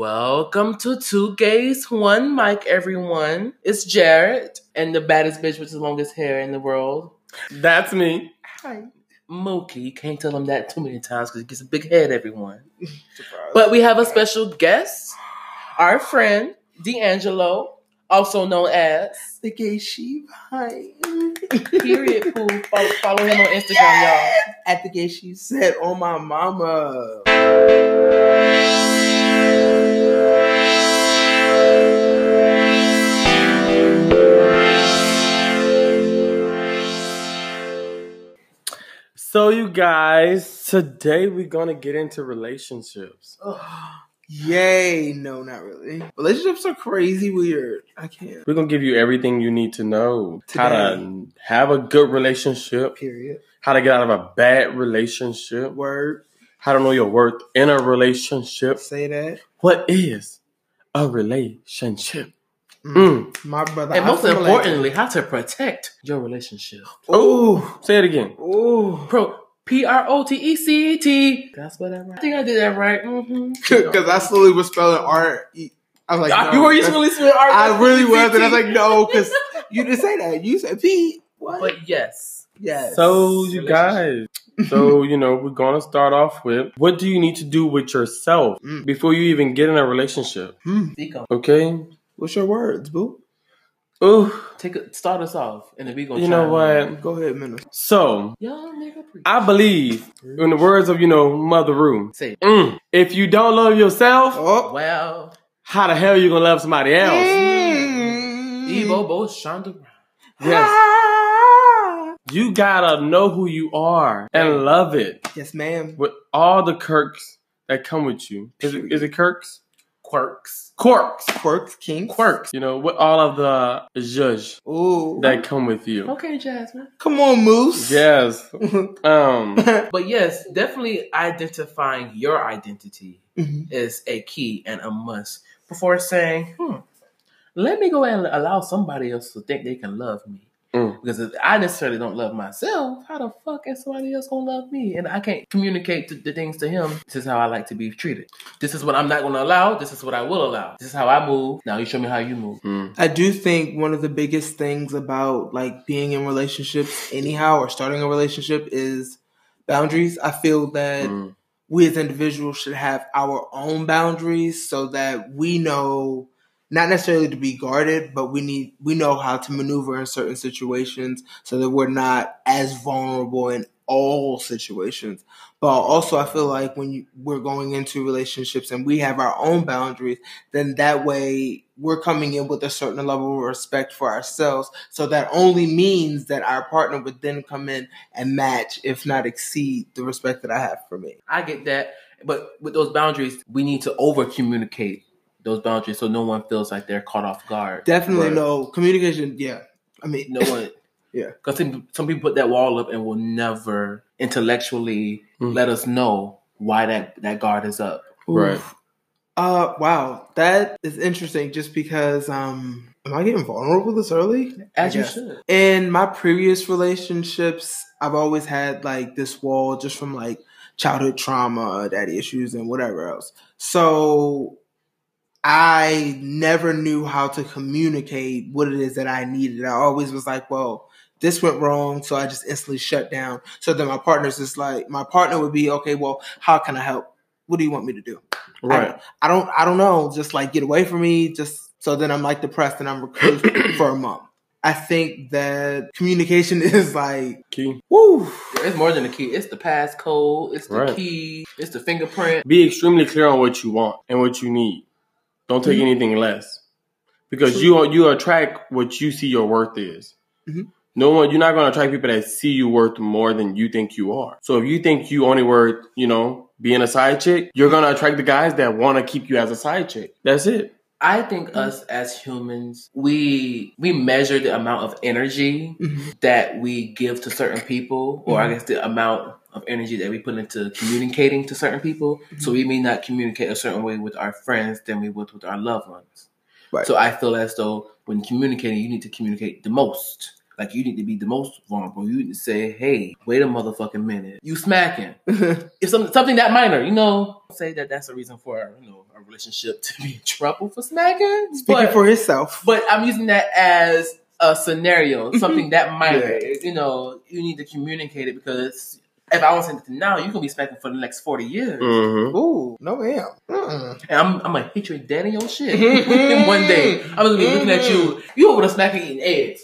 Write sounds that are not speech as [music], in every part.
Welcome to Two Gays, One Mic, everyone. It's Jared and the baddest bitch with the longest hair in the world. That's me. Hi. Mookie. You can't tell him that too many times because he gets a big head, everyone. [laughs] But we have a special guest, our friend, D'Angelo, also known as the gay sheep. Hi. [laughs] Period Pooh. Follow, follow him on Instagram, y'all. At the gay sheep said on my mama. So, you guys, today we're gonna get into relationships. Yay. No, not really. Relationships are crazy weird. I can't. We're gonna give you everything you need to know how to have a good relationship, Period. how to get out of a bad relationship, Word. how to know your worth in a relationship. Say that. What is a relationship? Mm. Mm. My brother. And I'm most importantly, how to protect your relationship. Oh, Say it again. Ooh. Pro P R O T E C T. That's what I right. I think I did that right. Mm-hmm. [laughs] Because I slowly was spelling R. E- I was like, Ah, no, you were usually spelling R. I really was, and I was like, no, because you didn't say that. You said P. What? But yes. yes. So, you guys, so [laughs] you know, we're gonna start off with what do you need to do with yourself Mm. before you even get in a relationship? On. Okay. What's your words, boo? Ooh. Take a, start us off, and then we gonna. You know chime in. what? Go ahead, Minna. So Young nigga. I believe, in the words of you know Mother Ru, Say, mm, if you don't love yourself, Oh. well, how the hell you gonna love somebody else? Mm. Evo, Bo, Shonda Yes, Ah. you gotta know who you are and love it Yes, ma'am. with all the quirks that come with you. Is it, is it quirks? Quirks. Quirks. Quirks, King. Quirks. You know, with all of the zhuzh Ooh. that come with you. Okay, Jasmine. Come on, Moose. Yes. [laughs] Um. [laughs] But yes, definitely identifying your identity Mhm. is a key and a must before saying, hmm, let me go and allow somebody else to think they can love me. Mm. Because if I necessarily don't love myself, how the fuck is somebody else gonna love me? And I can't communicate the, the things to him. This is how I like to be treated. This is what I'm not gonna allow. This is what I will allow. This is how I move. Now you show me how you move. mm, I do think one of the biggest things about like being in relationships anyhow or starting a relationship is boundaries. I feel that mm. we as individuals should have our own boundaries so that we know not necessarily to be guarded, but we need we know how to maneuver in certain situations so that we're not as vulnerable in all situations. But also, I feel like when you, we're going into relationships and we have our own boundaries, then that way we're coming in with a certain level of respect for ourselves. So that only means that our partner would then come in and match, if not exceed, the respect that I have for me. I get that. But with those boundaries, we need to over communicate those boundaries so no one feels like they're caught off guard. Definitely Right. no communication. Yeah, I mean, no one. [laughs] Yeah. Because some, some people put that wall up and will never intellectually Mm. let us know why that, that guard is up. Right. Oof. Uh, wow, that is interesting. Just because, um, am I getting vulnerable this early? As you should. In my previous relationships, I've always had like this wall just from like childhood trauma, daddy issues, and whatever else. So I never knew how to communicate what it is that I needed. I always was like, well, this went wrong, so I just instantly shut down. So then my partner's just like, my partner would be, okay, well, how can I help? What do you want me to do? Right. I don't, I don't know. Just like get away from me. Just so then I'm like depressed and I'm reclusive [clears throat] for a month. I think that communication [laughs] is like, Key. woo. It's more than the key. It's the passcode. It's the Right. key. It's the fingerprint. Be extremely clear on what you want and what you need. Don't take Mhm. anything less, because True. you you attract what you see your worth is. Mhm. No one, you're not going to attract people that see you worth more than you think you are. So if you think you only worth, you know, being a side chick, you're going to attract the guys that want to keep you as a side chick. That's it. I think us as humans, we we measure the amount of energy Mhm. that we give to certain people, or I Mhm. guess the amount of energy that we put into communicating to certain people. So mm-hmm. we may not communicate a certain way with our friends than we would with our loved ones. Right. So I feel as though when communicating, you need to communicate the most. Like you need to be the most vulnerable. You need to say, "Hey, wait a motherfucking minute, you smacking." [laughs] if something something that minor, you know, say that that's a reason for you know a relationship [laughs] to be in trouble for smacking. Speaking but, for himself. but I'm using that as a scenario, something [laughs] that minor. Yeah. You know, you need to communicate it because if I want something now, you can be smacking for the next forty years. Mm-hmm. Ooh, no ma'am. Mm. And I'm, I'm gonna hit you your daddy your shit [laughs] one day. I'm gonna be looking at you. You over there smacking eating eggs.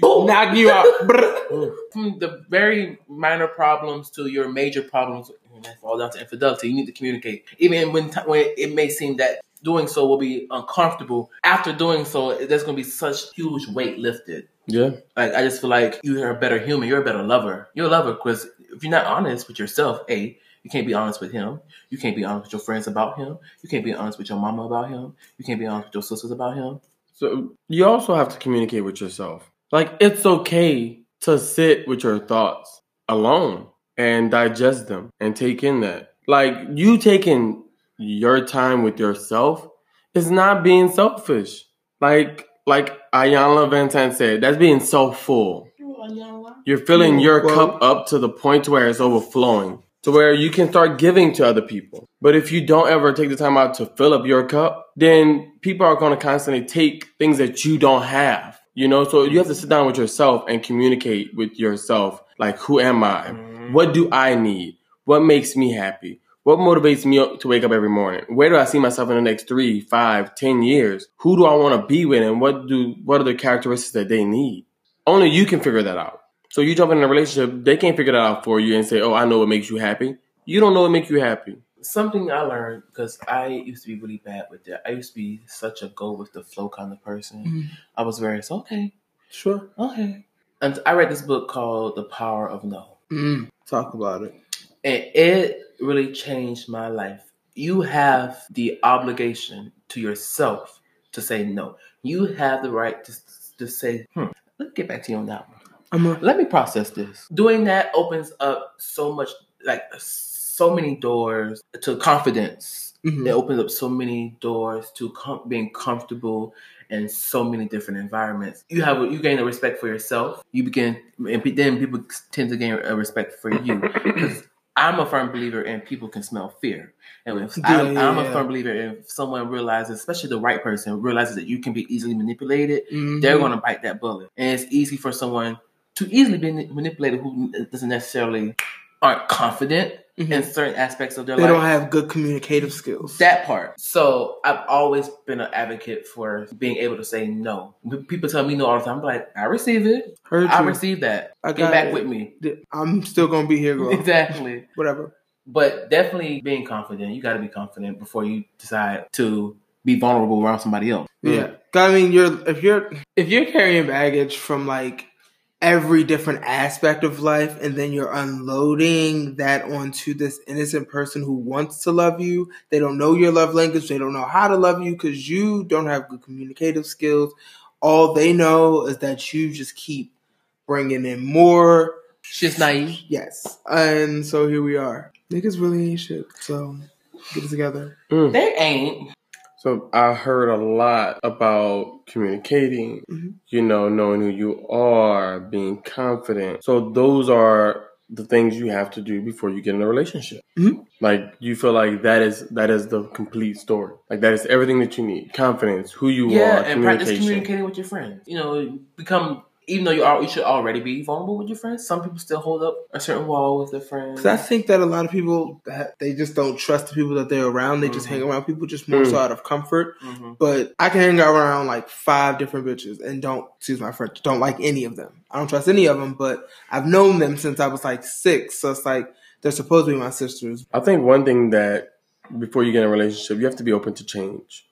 Boom. Knock you out. [laughs] From the very minor problems to your major problems, and that fall down to infidelity. You need to communicate, even when t- when it may seem that doing so will be uncomfortable. After doing so, there's gonna be such huge weight lifted. Yeah. Like I just feel like you're a better human. You're a better lover. You're a lover because if you're not honest with yourself, a you can't be honest with him. You can't be honest with your friends about him. You can't be honest with your mama about him. You can't be honest with your sisters about him. So you also have to communicate with yourself. Like it's okay to sit with your thoughts alone and digest them and take in that. Like you taking your time with yourself is not being selfish. Like like Iyanla Van said, that's being so full. You're filling your cup up to the point where it's overflowing, to where you can start giving to other people. But if you don't ever take the time out to fill up your cup, then people are going to constantly take things that you don't have. You know, so you have to sit down with yourself and communicate with yourself. Like, who am I? Mm-hmm. What do I need? What makes me happy? What motivates me to wake up every morning? Where do I see myself in the next three, five, ten years? Who do I want to be with, and what do what are the characteristics that they need? Only you can figure that out. So you jump in a relationship, they can't figure that out for you and say, "Oh, I know what makes you happy." You don't know what makes you happy. Something I learned because I used to be really bad with that. I used to be such a go with the flow kind of person. Mhm. I was very so, okay, Sure. okay. And I read this book called The Power of No. Mm. Talk about it. and it really changed my life. You have the obligation to yourself to say no. You have the right to, to say, hmm, let's get back to you on that one. I'm a, Let me process this. Doing that opens up so much, like so many doors to confidence. Mhm. It opens up so many doors to com- being comfortable in so many different environments. You have you gain a respect for yourself. You begin, and then people tend to gain a respect for you. I'm a firm believer in people can smell fear, and if Yeah, I'm, I'm a firm believer if someone realizes, especially the right person, realizes that you can be easily manipulated, Mhm. they're going to bite that bullet. And it's easy for someone to easily be manipulated who doesn't necessarily aren't confident Mhm. in certain aspects of their They life. They don't have good communicative skills. that part. So I've always been an advocate for being able to say no. When People tell me no all the time. I'm like, I receive it. Heard I you. receive that. I Get back it. with me. I'm still gonna be here, girl. [laughs] Exactly. Whatever. But definitely being confident. You got to be confident before you decide to be vulnerable around somebody else. Yeah. I mean, you're if you're if you're carrying baggage from like every different aspect of life, and then you're unloading that onto this innocent person who wants to love you. They don't know your love language. They don't know how to love you because you don't have good communicative skills. All they know is that you just keep bringing in more. She's naive. Yes, and so here we are. Niggas really ain't shit. So get it together. Mm. They ain't. So I heard a lot about communicating, Mhm. you know, knowing who you are, being confident. So those are the things you have to do before you get in a relationship. Mhm. Like you feel like that is that is the complete story. Like that is everything that you need: confidence, who you Yeah, are, and practice communicating with your friends. You know, become even though you are you should already be vulnerable with your friends. Some people still hold up a certain wall with their friends. Because I think that a lot of people that they just don't trust the people that they're around. They just Mhm. hang around people just more Mm. so out of comfort. Mhm. But I can hang around like five different bitches and don't, excuse my French, don't like any of them. I don't trust any of them, but I've known them since I was like six. So it's like they're supposed to be my sisters. I think one thing that before you get in a relationship, you have to be open to change.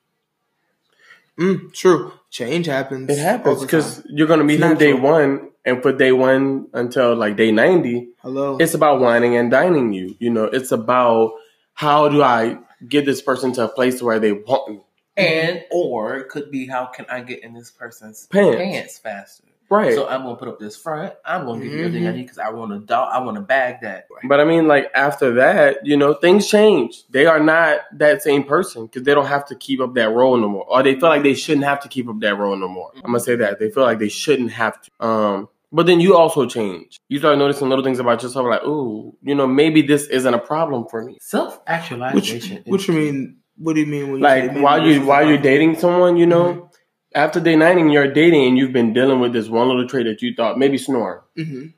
Mm, true. Change happens. It happens because you're gonna meet It's him day one, and for day one until like day ninety, Hello. it's about whining and dining you. You know, it's about how do I get this person to a place where they want me. and or it could be how can I get in this person's Pants. pants, faster? Right. So I'm gonna put up this front. I'm gonna give you everything I need because I want to dog. I want to bag that. But I mean, like after that, you know, things change. They are not that same person because they don't have to keep up that role no more, or they feel like they shouldn't have to keep up that role no more. Mm-hmm. I'm gonna say that they feel like they shouldn't have to. Um, but then you also change. You start noticing little things about yourself, like, ooh, you know, maybe this isn't a problem for me. Self actualization. which you mean? What do you mean when you Like say while you is while you're dating someone, you know, mm-hmm. After day nine and you're dating and you've been dealing with this one little trait that you thought maybe snoring. Mhm.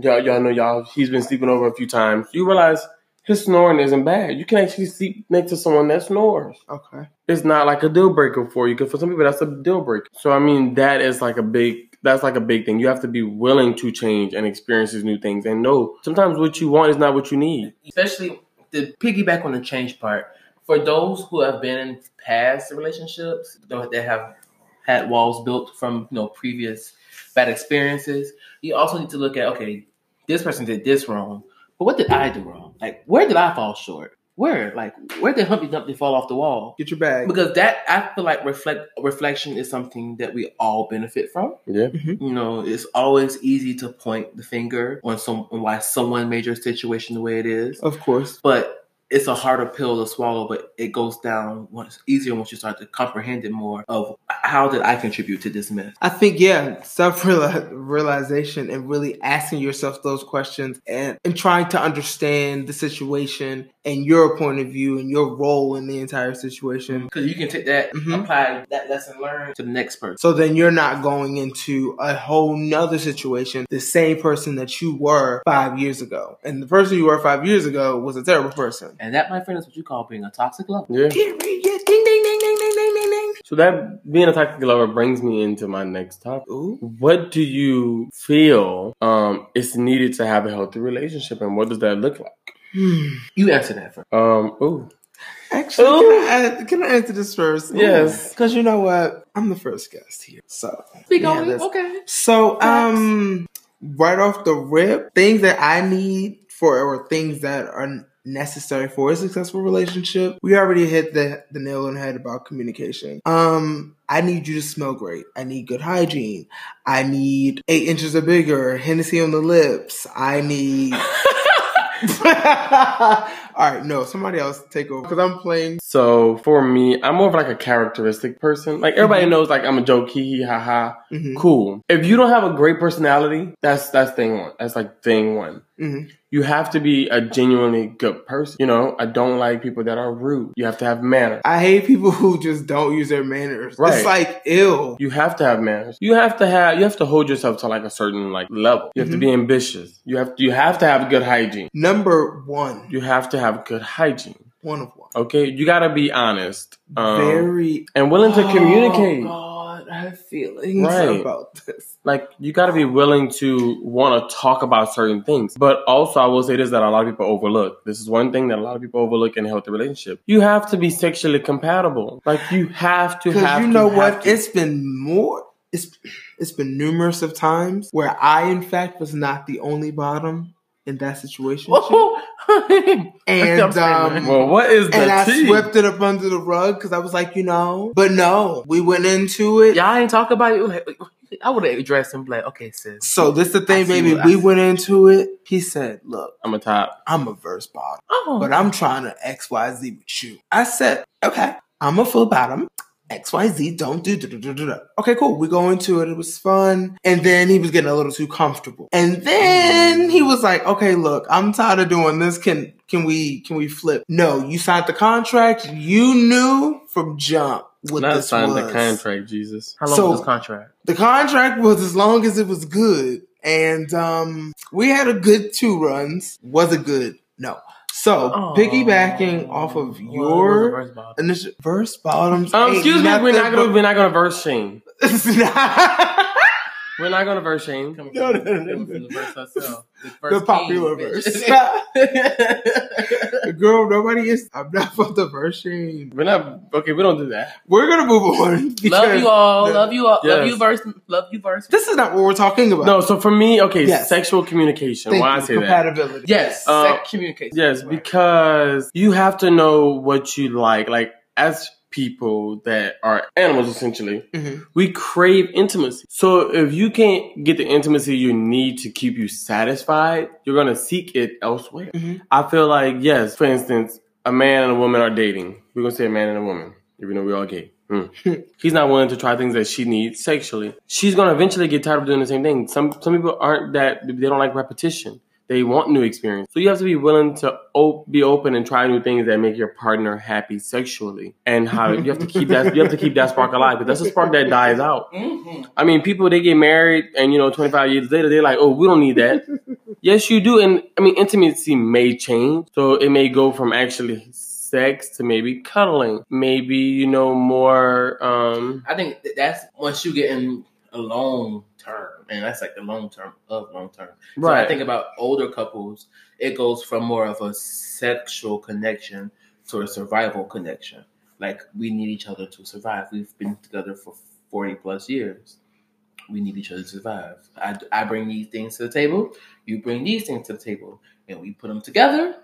y'all, y'all know y'all he's been sleeping over a few times. You realize his snoring isn't bad. You can actually sleep next to someone that snores. Okay. It's not like a deal breaker for you because for some people that's a deal breaker. So I mean that is like a big that's like a big thing. You have to be willing to change and experience these new things and know sometimes what you want is not what you need. especially the piggyback on the change part. For those who have been in past relationships that have had walls built from you know previous bad experiences, you also need to look at okay, this person did this wrong, but what did I do wrong? Like where did I fall short? Where like where did Humpty Dumpty fall off the wall? Get your bag. Because that I feel like reflect reflection is something that we all benefit from. Yeah. Mm-hmm. You know, it's always easy to point the finger on some on why someone made your situation the way it is Of course. but it's a harder pill to swallow, but it goes down once easier once you start to comprehend it more of how did I contribute to this mess. I think yeah, self realization and really asking yourself those questions and, and trying to understand the situation and your point of view and your role in the entire situation. Because you can take that, Mhm. apply that lesson learned to the next person. So then you're not going into a whole nother situation, the same person that you were five years ago. And the person you were five years ago was a terrible person. And that, my friend, is what you call being a toxic lover. Yeah. Period. Ding ding ding ding ding ding ding ding. So that being a toxic lover brings me into my next topic. Ooh. What do you feel um, is needed to have a healthy relationship, and what does that look like? Hmm. You answer that first. Um, ooh, Actually, Ooh. can I, can I answer this first? Yes. Because you know what? I'm the first guest here. So, Speak Yeah, on it. Okay. so um, right off the rip, things that I need for, or things that are necessary for a successful relationship, we already hit the, the nail on the head about communication. Um, I need you to smell great. I need good hygiene. I need eight inches or bigger, Hennessy on the lips. I need. [laughs] [laughs] [laughs] All right, no, somebody else take over because I'm playing. So for me, I'm more of like a characteristic person. Like everybody knows, like I'm a joke, hee hee ha ha. Mhm, Cool. If you don't have a great personality, that's that's thing one. That's like thing one. mhm. You have to be a genuinely good person. You know, I don't like people that are rude. You have to have manners. I hate people [laughs] who just don't use their manners. Right. It's like ill. You have to have manners. You have to have. You have to hold yourself to like a certain like level. You have to be ambitious. You have. You have to have good hygiene. Number one, You have to have good hygiene. one of one. Okay, you got to be honest um, Very and willing to communicate. Oh, God, I have feelings Right. about this. like you got to be willing to want to talk about certain things but also i will say this that a lot of people overlook this is one thing that a lot of people overlook in a healthy relationship you have to be sexually compatible like you have to have you to, know have what? to. It's been more. It's it's been numerous of times where I, in fact, was not the only bottom in that situation. [laughs] And um, well what is the and I tea? swept it up under the rug because I was like, you know, but no, we went into it. Y'all ain't talk about it. [laughs] I would have addressed him like, okay, sis. So this the thing, baby. We see. went into it. He said, "Look, i'm a top I'm a verse bottom, Oh, but I'm trying to X Y Z with you." I said, "Okay, I'm a full bottom." X Y Z don't do da, da, da, da, da. Okay, cool. We go into it. It was fun, and then he was getting a little too comfortable, and then he was like, "Okay, look, I'm tired of doing this. Can can we can we flip?" No, you signed the contract. You knew from jump what not this signed was. the contract jesus how long so- was this contract? The contract was as long as it was good. And um we had a good two runs. Was it good? No. So Oh. piggybacking off of Well, it was a your verse bottom. initial verse bottoms. um, excuse me we're not gonna but- we're not gonna verse shame [laughs] we're not gonna verse shame Coming No, no, no, no. From the. The, the popular king, verse. bitch. [laughs] [laughs] Girl, nobody is. I'm not for the verse shame. we're not okay we don't do that We're gonna move on. love you all. the- love you all. Love you verse. Love you verse. This is not what we're talking about. no so for me okay Yes. sexual communication Thank why you. i say that compatibility. Yes. Uh, sex communication. Yes, Right. because you have to know what you like. Like as people that are animals essentially. Mhm. We crave intimacy. So if you can't get the intimacy you need to keep you satisfied, you're gonna seek it elsewhere. Mhm. I feel like yes, for instance, a man and a woman are dating. We're gonna say a man and a woman, even though we're all gay. Hmm. [laughs] He's not willing to try things that she needs sexually. She's gonna eventually get tired of doing the same thing. Some some people aren't that they don't like repetition. They want new experience. So you have to be willing to op- be open and try new things that make your partner happy sexually. And how [laughs] you have to keep that you have to keep that spark alive because that's a spark that dies out. Mm-hmm. I mean, people they get married and you know 25 years later they're like, "Oh, we don't need that." [laughs] yes, you do. And I mean, intimacy may change. So it may go from actually sex to maybe cuddling, maybe you know more um I think that's once you get in long term, and that's like the long term of long term. So I think about older couples, it goes from more of a sexual connection to a survival connection. Like we need each other to survive. We've been together for forty plus years. We need each other to survive. I, I bring these things to the table. You bring these things to the table, and we put them together.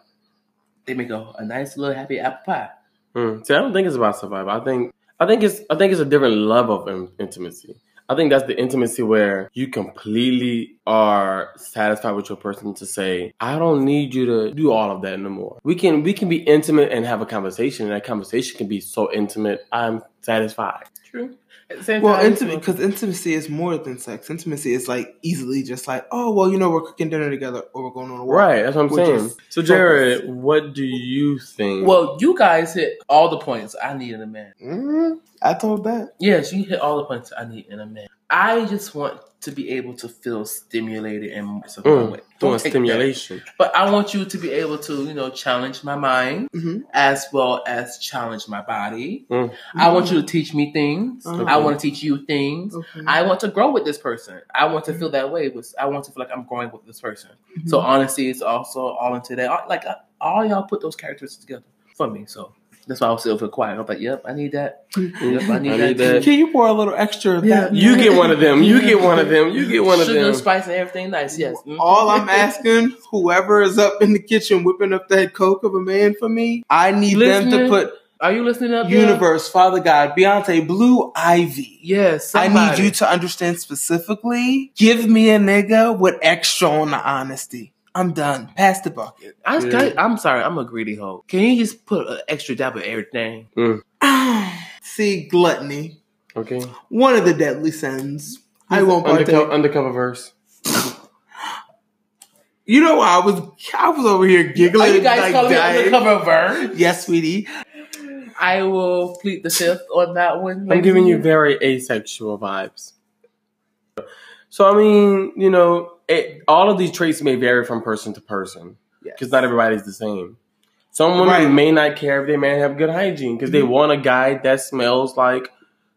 They make a, a nice little happy apple pie. Hmm. See, I don't think it's about survival. I think I think it's I think it's a different level of in- intimacy. I think that's the intimacy where you completely are satisfied with your person to say, I don't need you to do all of that no more. We can we can be intimate and have a conversation, and that conversation can be so intimate. I'm satisfied. True. At the same Well, time, intimate because intimacy is more than sex. Intimacy is like easily just like, oh, well, you know, we're cooking dinner together or we're going on a walk. Right, that's what I'm We're saying. So, Jared, what do you think? Well, you guys hit all the points I need in a man. Mm, I told that. Yes, you hit all the points I need in a man. I just want to be able to feel stimulated and some mm, way. doing take that. stimulation. But I want you to be able to, you know, challenge my mind Mhm. as well as challenge my body. Mm. I want you to teach me things. Uh-huh. I want to teach you things. Okay. I want to grow with this person. I want to feel that way. With I want to feel like I'm growing with this person. Mm-hmm. So honesty is also all into that. Like uh, all y'all put those characteristics together for me. So that's why I was still quiet. I'm like, yep, I need that. Yep, I need, I need that. that. Can you pour a little extra of Yeah. that? You get one of them. You get one of them. You get one of them. Sugar, them. spice, and everything nice. Yes. Mhm. All I'm asking, whoever is up in the kitchen whipping up that coke of a man for me, I need them to put Are you listening up? there? Universe, Father God, Beyonce, Blue Ivy. Yes. I need you to understand specifically. Give me a nigga with extra on the honesty. I'm done. Pass the bucket. I, Yeah. am sorry. I'm a greedy hoe. Can you just put an extra dab of everything? Mm. [sighs] See, gluttony, Okay. one of the deadly sins. I won't partake. Undercover, undercover verse. [gasps] You know, I was I was over here giggling. Are you guys like calling me undercover burn? Yes, sweetie. I will plead the fifth on that one. I'm giving you very asexual vibes. So I mean, you know, it, all of these traits may vary from person to person because not everybody's the same. Some women Right. may not care if they man have good hygiene because they mm-hmm. want a guy that smells like,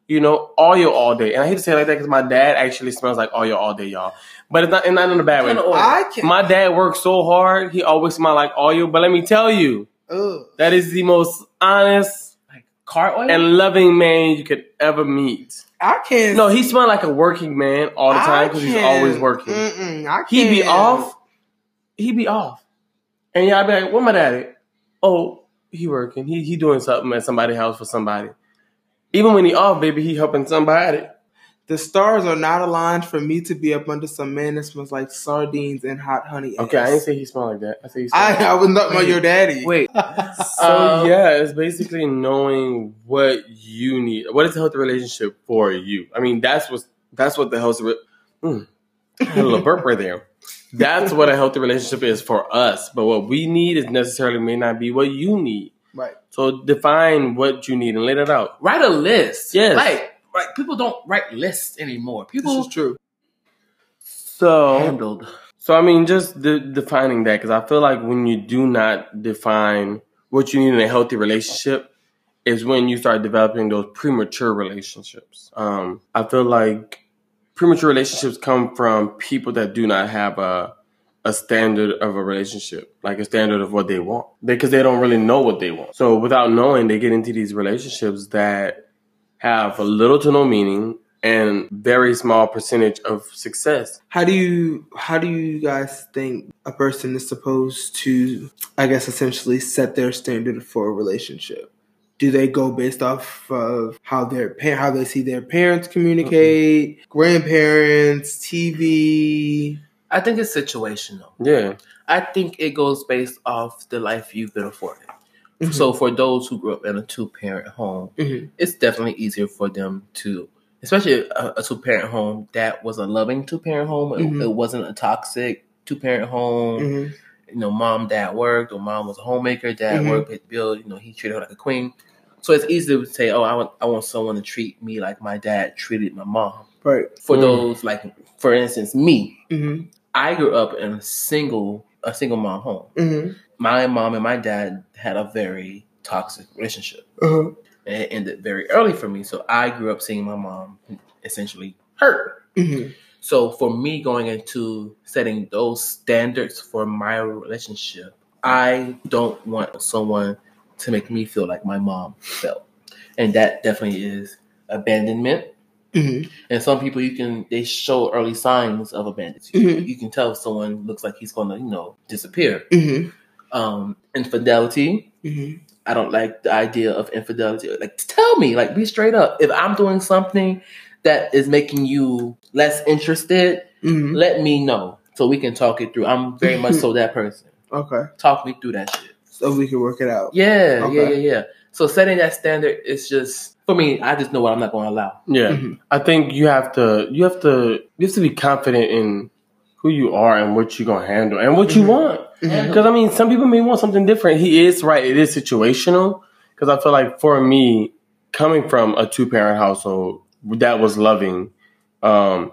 you know, oil all day. And I hate to say it like that because my dad actually smells like oil all day, y'all. But it's not, it's not in a bad way. I can. My dad works so hard; he always smells like oil. But let me tell you, Ugh. that is the most honest like car oil. and loving man you could ever meet. I can't. No, he smelled like a working man all the time because he's always working. He'd be off. He'd be off, and I'd be like, "Where my daddy? Oh, he working. He he doing something at somebody's house for somebody. Even when he off, baby, he helping somebody. The stars are not aligned for me to be up under some man that smells like sardines and hot honey. Okay, I didn't say he smelled like that. I say he I, smelled. I was not my your daddy. Wait. [laughs] so Um, yeah, it's basically knowing what you need. What is a healthy relationship for you? I mean, that's what that's what the healthy. Re- mm, a little burp right there. That's what a healthy relationship is for us. But what we need is necessarily may not be what you need. Right. So define what you need and lay that out. Write a list. Yes. Like, like people don't write lists anymore. People This is true. So handled. So I mean, just de- defining that because I feel like when you do not define what you need in a healthy relationship, is when you start developing those premature relationships. Um, I feel like premature relationships come from people that do not have a a standard of a relationship, like a standard of what they want, because they don't really know what they want. So without knowing, they get into these relationships that have a little to no meaning and very small percentage of success. How do you how do you guys think a person is supposed to I guess essentially set their standard for a relationship? Do they go based off of how their pa- how they see their parents communicate, grandparents, TV? I think it's situational. Yeah. I think it goes based off the life you've been afforded. Mhm. So for those who grew up in a two parent home, Mhm. it's definitely easier for them to, especially a, a two parent home that was a loving two parent home. It, Mhm. it wasn't a toxic two parent home. Mhm. You know, mom, dad worked, or mom was a homemaker, dad Mhm. worked, paid the bill. You know, he treated her like a queen. So it's easy to say, "Oh, I want, I want someone to treat me like my dad treated my mom." Right. For Mm. those, like for instance, me, I grew up in a single, a single mom home hmm my mom and my dad had a very toxic relationship. Uh-huh. And it ended very early for me. So I grew up seeing my mom essentially hurt. hmm So for me going into setting those standards for my relationship, I don't want someone to make me feel like my mom felt. And that definitely is abandonment. hmm And some people you can they show early signs of abandonment. Mhm. You can tell if someone looks like he's gonna, you know, disappear. hmm Um infidelity, hmm I don't like the idea of infidelity. Like, tell me, like, be straight up. If I'm doing something that is making you less interested, hmm let me know so we can talk it through. I'm very much [laughs] so that person. Okay. Talk me through that shit. So we can work it out. Yeah, Okay. yeah, yeah, yeah. So setting that standard is just for me. I just know what I'm not going to allow. Yeah. Mhm. I think you have to you have to you have to be confident in who you are and what you're gonna handle and what you Mhm. want. Mhm. Because I mean, some people may want something different. He is right; it is situational. Because I feel like for me, coming from a two parent household that was loving, um,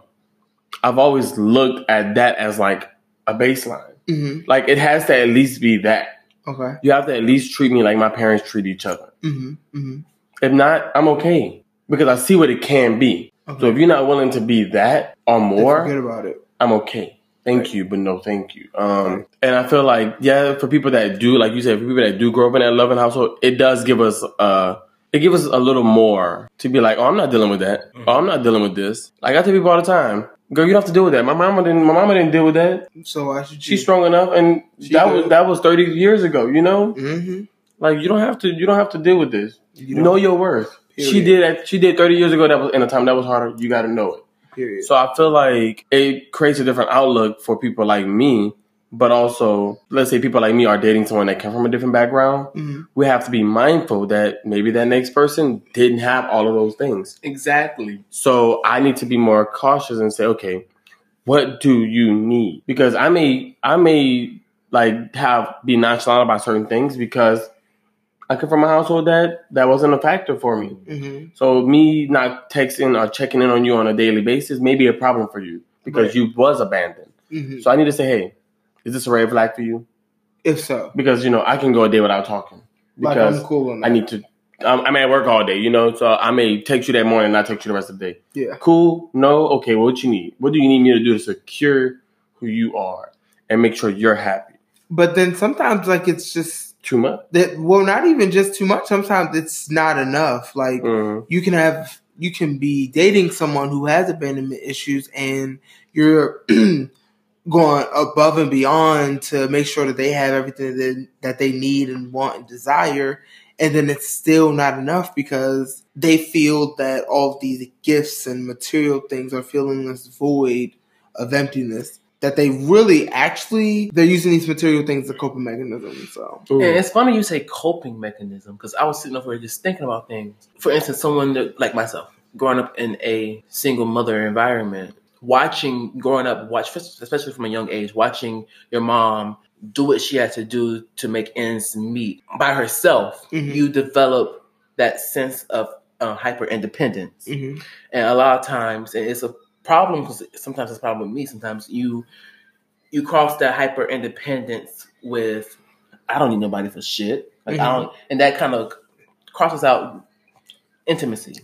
I've always looked at that as like a baseline. hmm Like it has to at least be that. Okay. You have to at least treat me like my parents treat each other. hmm hmm If not, I'm okay because I see what it can be. Okay. So if you're not willing to be that or more, forget about it. I'm okay. Thank you, but no thank you. Um, and I feel like, yeah, for people that do, like you said, for people that do grow up in that loving household, it does give us, uh, it gives us a little more to be like, oh, I'm not dealing with that. Oh, I'm not dealing with this. Like I tell people all the time, girl, you don't have to deal with that. My mama didn't, my mama didn't deal with that. So why should? She's strong enough. And that good. was, that was 30 years ago, you know? hmm Like you don't have to, you don't have to deal with this. You know your worth. She did. She did 30 years ago. That was in a time that was harder. You got to know it. Period. So I feel like it creates a different outlook for people like me, but also let's say people like me are dating someone that come from a different background. hmm We have to be mindful that maybe that next person didn't have all of those things. Exactly. So I need to be more cautious and say, okay, what do you need? Because I may I may like have be nonchalant about certain things because I come from a household that that wasn't a factor for me. hmm So me not texting or checking in on you on a daily basis may be a problem for you because Right. you was abandoned. hmm So I need to say, hey, is this a red flag for you? If so, Because you know I can go a day without talking like because I'm cool on that. I need to. Um, I'm at work all day, you know, so I may text you that morning and not text you the rest of the day. Yeah. Cool? No? Okay. What you need? What do you need me to do to secure who you are and make sure you're happy? But then sometimes, like it's just Too much. that. Well, not even just too much. Sometimes it's not enough. Like Mhm. you can have, you can be dating someone who has abandonment issues, and you're [clears throat] going above and beyond to make sure that they have everything that that they need and want and desire. And then it's still not enough because they feel that all of these gifts and material things are filling this void of emptiness. That they really actually they're using these material things as a coping mechanism. So Ooh. And it's funny you say coping mechanism because I was sitting over here just thinking about things. For instance, someone that, like myself, growing up in a single mother environment, watching, growing up, watch, especially from a young age, watching your mom do what she had to do to make ends meet by herself, Mhm. you develop that sense of uh, hyper independence. mhm. And a lot of times, and it's a problem because sometimes it's a problem with me. Sometimes you you cross that hyper independence with I don't need nobody for shit. Like I don't, and that kind of crosses out intimacy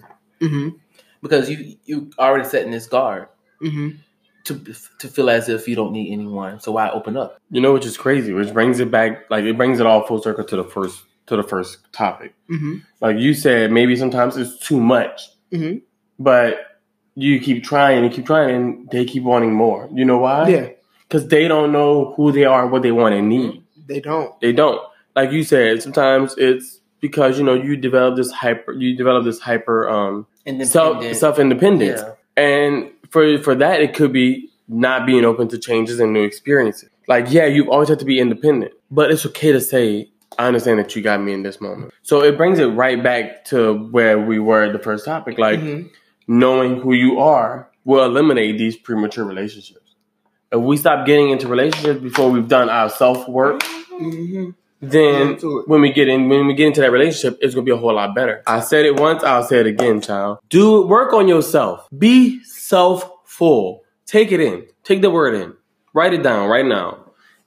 Mhm. because you you already setting this guard Mhm. to to feel as if you don't need anyone. So why open up? You know, which is crazy, which brings it back, like it brings it all full circle to the first to the first topic. Mhm. Like you said, maybe sometimes it's too much, Mhm. but you keep trying and keep trying, and they keep wanting more. You know why? Yeah. because they don't know who they are and what they want and need. They don't. They don't. Like you said, sometimes it's because you know you develop this hyper you develop this hyper um self Independent. self independence Yeah. and for for that it could be not being open to changes and new experiences like yeah you've always had to be independent but it's okay to say i understand that you got me in this moment so it brings it right back to where we were at the first topic like Mhm. Knowing who you are will eliminate these premature relationships if we stop getting into relationships before we've done our self work Mhm. then Yeah, do it. when we get in when we get into that relationship, it's gonna be a whole lot better. I said it once, I'll say it again, child. Do work on yourself. Be self-full. Take it in. Take the word in. Write it down right now.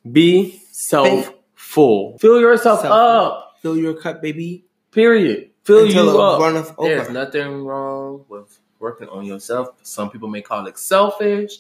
Be self-full. Fill yourself Self- up. Fill your cup, baby. Period. Fill Until you it up. runneth There's nothing wrong with working on yourself. Some people may call it selfish.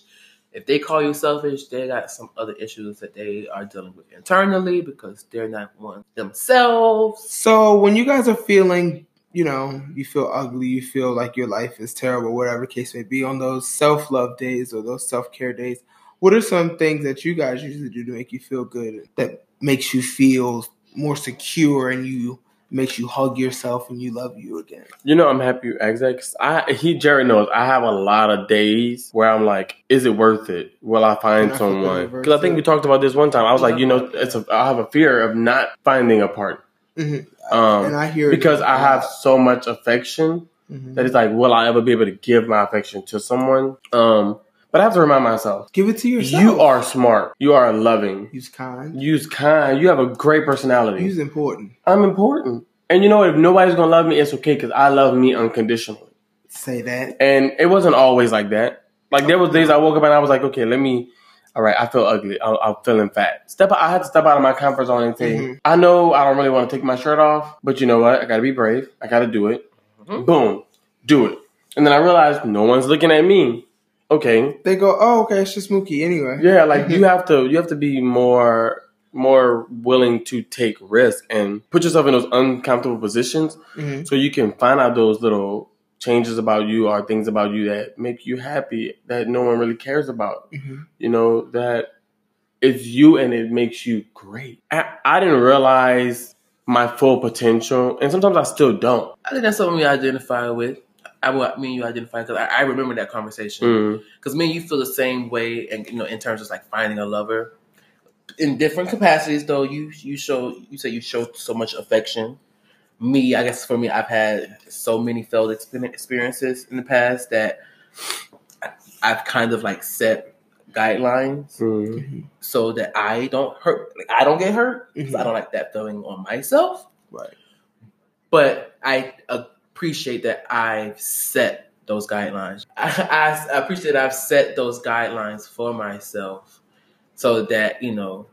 If they call you selfish, they got some other issues that they are dealing with internally because they're not one themselves. So when you guys are feeling, you know, you feel ugly, you feel like your life is terrible, whatever case may be, on those self love days or those self care days, what are some things that you guys usually do to make you feel good that makes you feel more secure and you makes you hug yourself and you love you again? You know, I'm happy you asked that I he Jerry knows I have a lot of days where I'm like, is it worth it? Will I find I someone? Because I think we talked about this one time. I was like, you know, it's a, I have a fear of not finding a partner. Mhm. Um, and I hear it because I have so much affection Mhm. that it's like, will I ever be able to give my affection to someone? Um, but I have to remind myself, Give it to yourself. you are smart, you are loving, You's kind. you's kind, you have a great personality. You's important. I'm important, and you know what? If nobody's gonna love me, it's okay because I love me unconditionally. Say that. And it wasn't always like that. Like there was days I woke up and I was like, okay, let me. All right, I feel ugly. I, I'm feeling fat. Step. I had to step out of my comfort zone and say, Mhm. I know I don't really want to take my shirt off, but you know what? I got to be brave. I got to do it. Mhm. Boom, do it. And then I realized no one's looking at me. Okay, They go, oh, okay, it's just Mookie anyway. yeah, like you [laughs] have to. You have to be more more willing to take risk and put yourself in those uncomfortable positions hmm so you can find out those little changes about you or things about you that make you happy that no one really cares about hmm you know that it's you and it makes you great i, I didn't realize my full potential and sometimes i still don't I think that's something we identify with. I will me and you identify because I, I remember that conversation. Mm. Because me and you feel the same way, and you know, in terms of like finding a lover, in different capacities. Though you you show you say you show so much affection. Me, I guess for me, I've had so many failed experiences in the past that I've kind of like set guidelines Mm. so that I don't hurt. Like I don't get hurt. Mhm. I don't like that feeling on myself. Right. But I appreciate that I've set those guidelines. I, I appreciate that I've set those guidelines for myself so that you know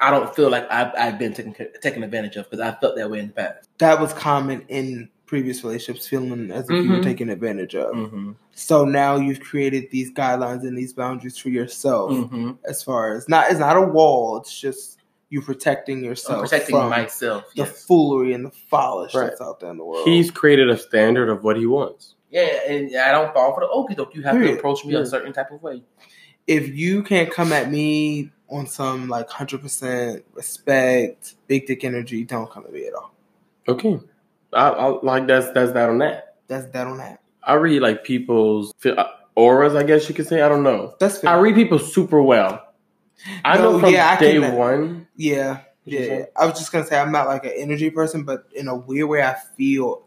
I don't feel like I've, I've been taken taken advantage of because I felt that way in the past. That was common in previous relationships, feeling as if you were Mhm. taken advantage of. Mm-hmm. So now you've created these guidelines and these boundaries for yourself. Mm-hmm. As far as not, it's not a wall. It's just you protecting yourself I'm protecting from myself. the Yes. foolery and the polish Right. that's out there in the world. he's created a standard of what he wants Yeah, and I don't fall for the okie doke. You have to approach me Yeah. a certain type of way. if you can't come at me on some like hundred percent respect, big dick energy, don't come at me at all. okay I, I like that's that's that on that That's that on that. i read like people's uh, auras i guess you could say i don't know That's fair. i read people super well i No, know from yeah, I day can- one Yeah, yeah. I was just gonna say I'm not like an energy person, but in a weird way, I feel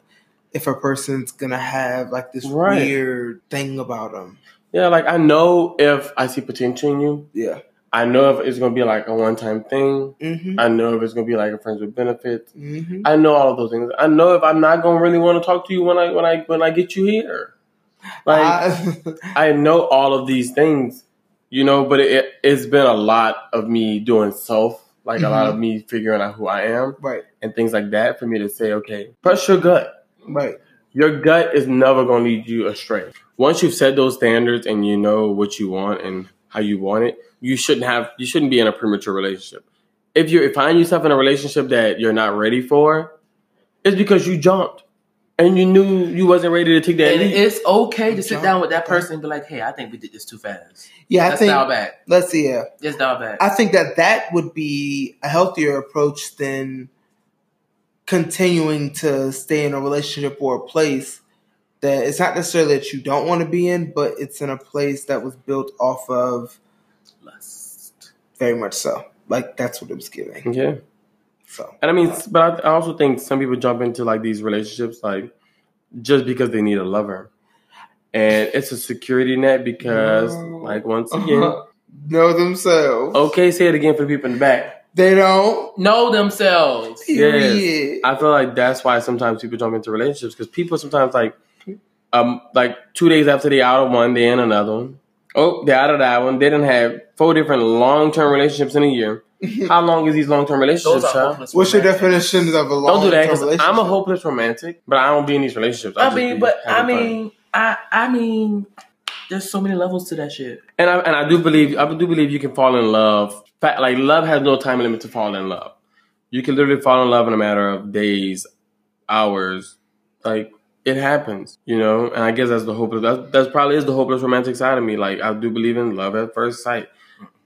if a person's gonna have like this Right. weird thing about them. Yeah, like I know if I see potential in you. Yeah. I know if it's gonna be like a one time thing. Mm-hmm. I know if it's gonna be like a friends with benefits. mm-hmm. I know all of those things. I know if I'm not gonna really want to talk to you when I when I when I get you here. Like I, I know all of these things, you know, but it, it's been a lot of me doing self, like a lot of mm-hmm. me figuring out who I am right, and things like that for me to say, okay, trust your gut. right. Your gut is never going to lead you astray. Once you've set those standards and you know what you want and how you want it, you shouldn't have you shouldn't be in a premature relationship. If you find yourself in a relationship that you're not ready for, it's because you jumped and you knew you wasn't ready to take that And leap. it's okay to sit down with that person and be like, "Hey, I think we did this too fast. Yeah, I Let's think. dial back. Let's see. Yeah, Let's dial back." I think that that would be a healthier approach than continuing to stay in a relationship or a place that it's not necessarily that you don't want to be in, but it's in a place that was built off of Lust. very much so. Like that's what it was giving. Yeah. So And I mean, but I, I also think some people jump into like these relationships like just because they need a lover, and it's a security net because, No. like, once again, [laughs] know themselves. okay, say it again for the people in the back. They don't. Know themselves. Period. I feel like that's why sometimes people jump into relationships because people sometimes like, um, like two days after they out of one, they in another one. Oh, they're out of that one. They didn't have four different long term relationships in a year. [laughs] How long is these long term relationships? Those are child? hopeless What's your definition of a long Don't do that relationship? I'm a hopeless romantic, but I don't be in these relationships. I just mean, but I having fun. mean, I I mean, there's so many levels to that shit. and I and I do believe I do believe you can fall in love. Like love has no time limit to fall in love. You can literally fall in love in a matter of days, hours. Like it happens, you know. And I guess that's the hopeless. That's, that's probably is the hopeless romantic side of me. Like I do believe in love at first sight.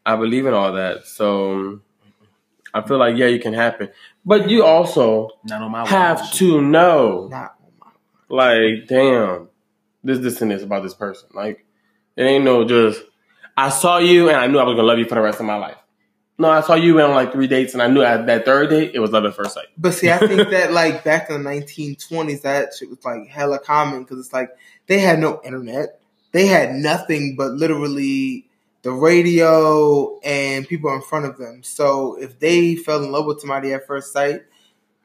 I believe in all that. So I feel like yeah, you can happen, but you also Not on my have watch. to know Not like, damn, this, this, and this about this person. Like, it ain't no just, I saw you and I knew I was gonna love you for the rest of my life. No, I saw you went on like three dates and I knew at that third date it was love at first sight. But see, I think [laughs] that like back in the 1920s, that shit was like hella common because it's like they had no internet, they had nothing but literally the radio and people in front of them. So if they fell in love with somebody at first sight,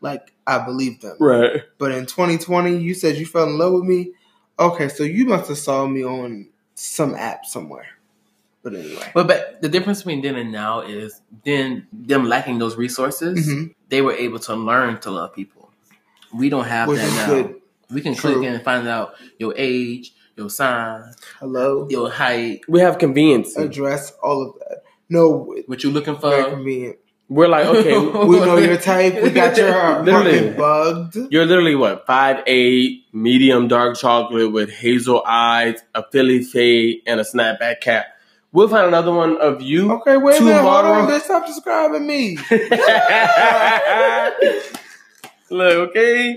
like I believe them. Right. But in 2020, you said you fell in love with me. Okay, so you must have saw me on some app somewhere. But anyway, But, but the difference between then and now is then them lacking those resources, Mhm. they were able to learn to love people. We don't have Which that is now. good. We can True. click in and find out your age, your sign, hello, your height, We have convenience. address, all of that. No, what you're looking for. convenient. We're like, okay, [laughs] We know your type. We got your [laughs] Literally. bugged. you're literally what, five eight, medium dark chocolate with hazel eyes, a Philly fade, and a snapback cap. We'll find another one of you. Okay, wait a minute. Hold on. Stop describing me. [laughs] Look, okay.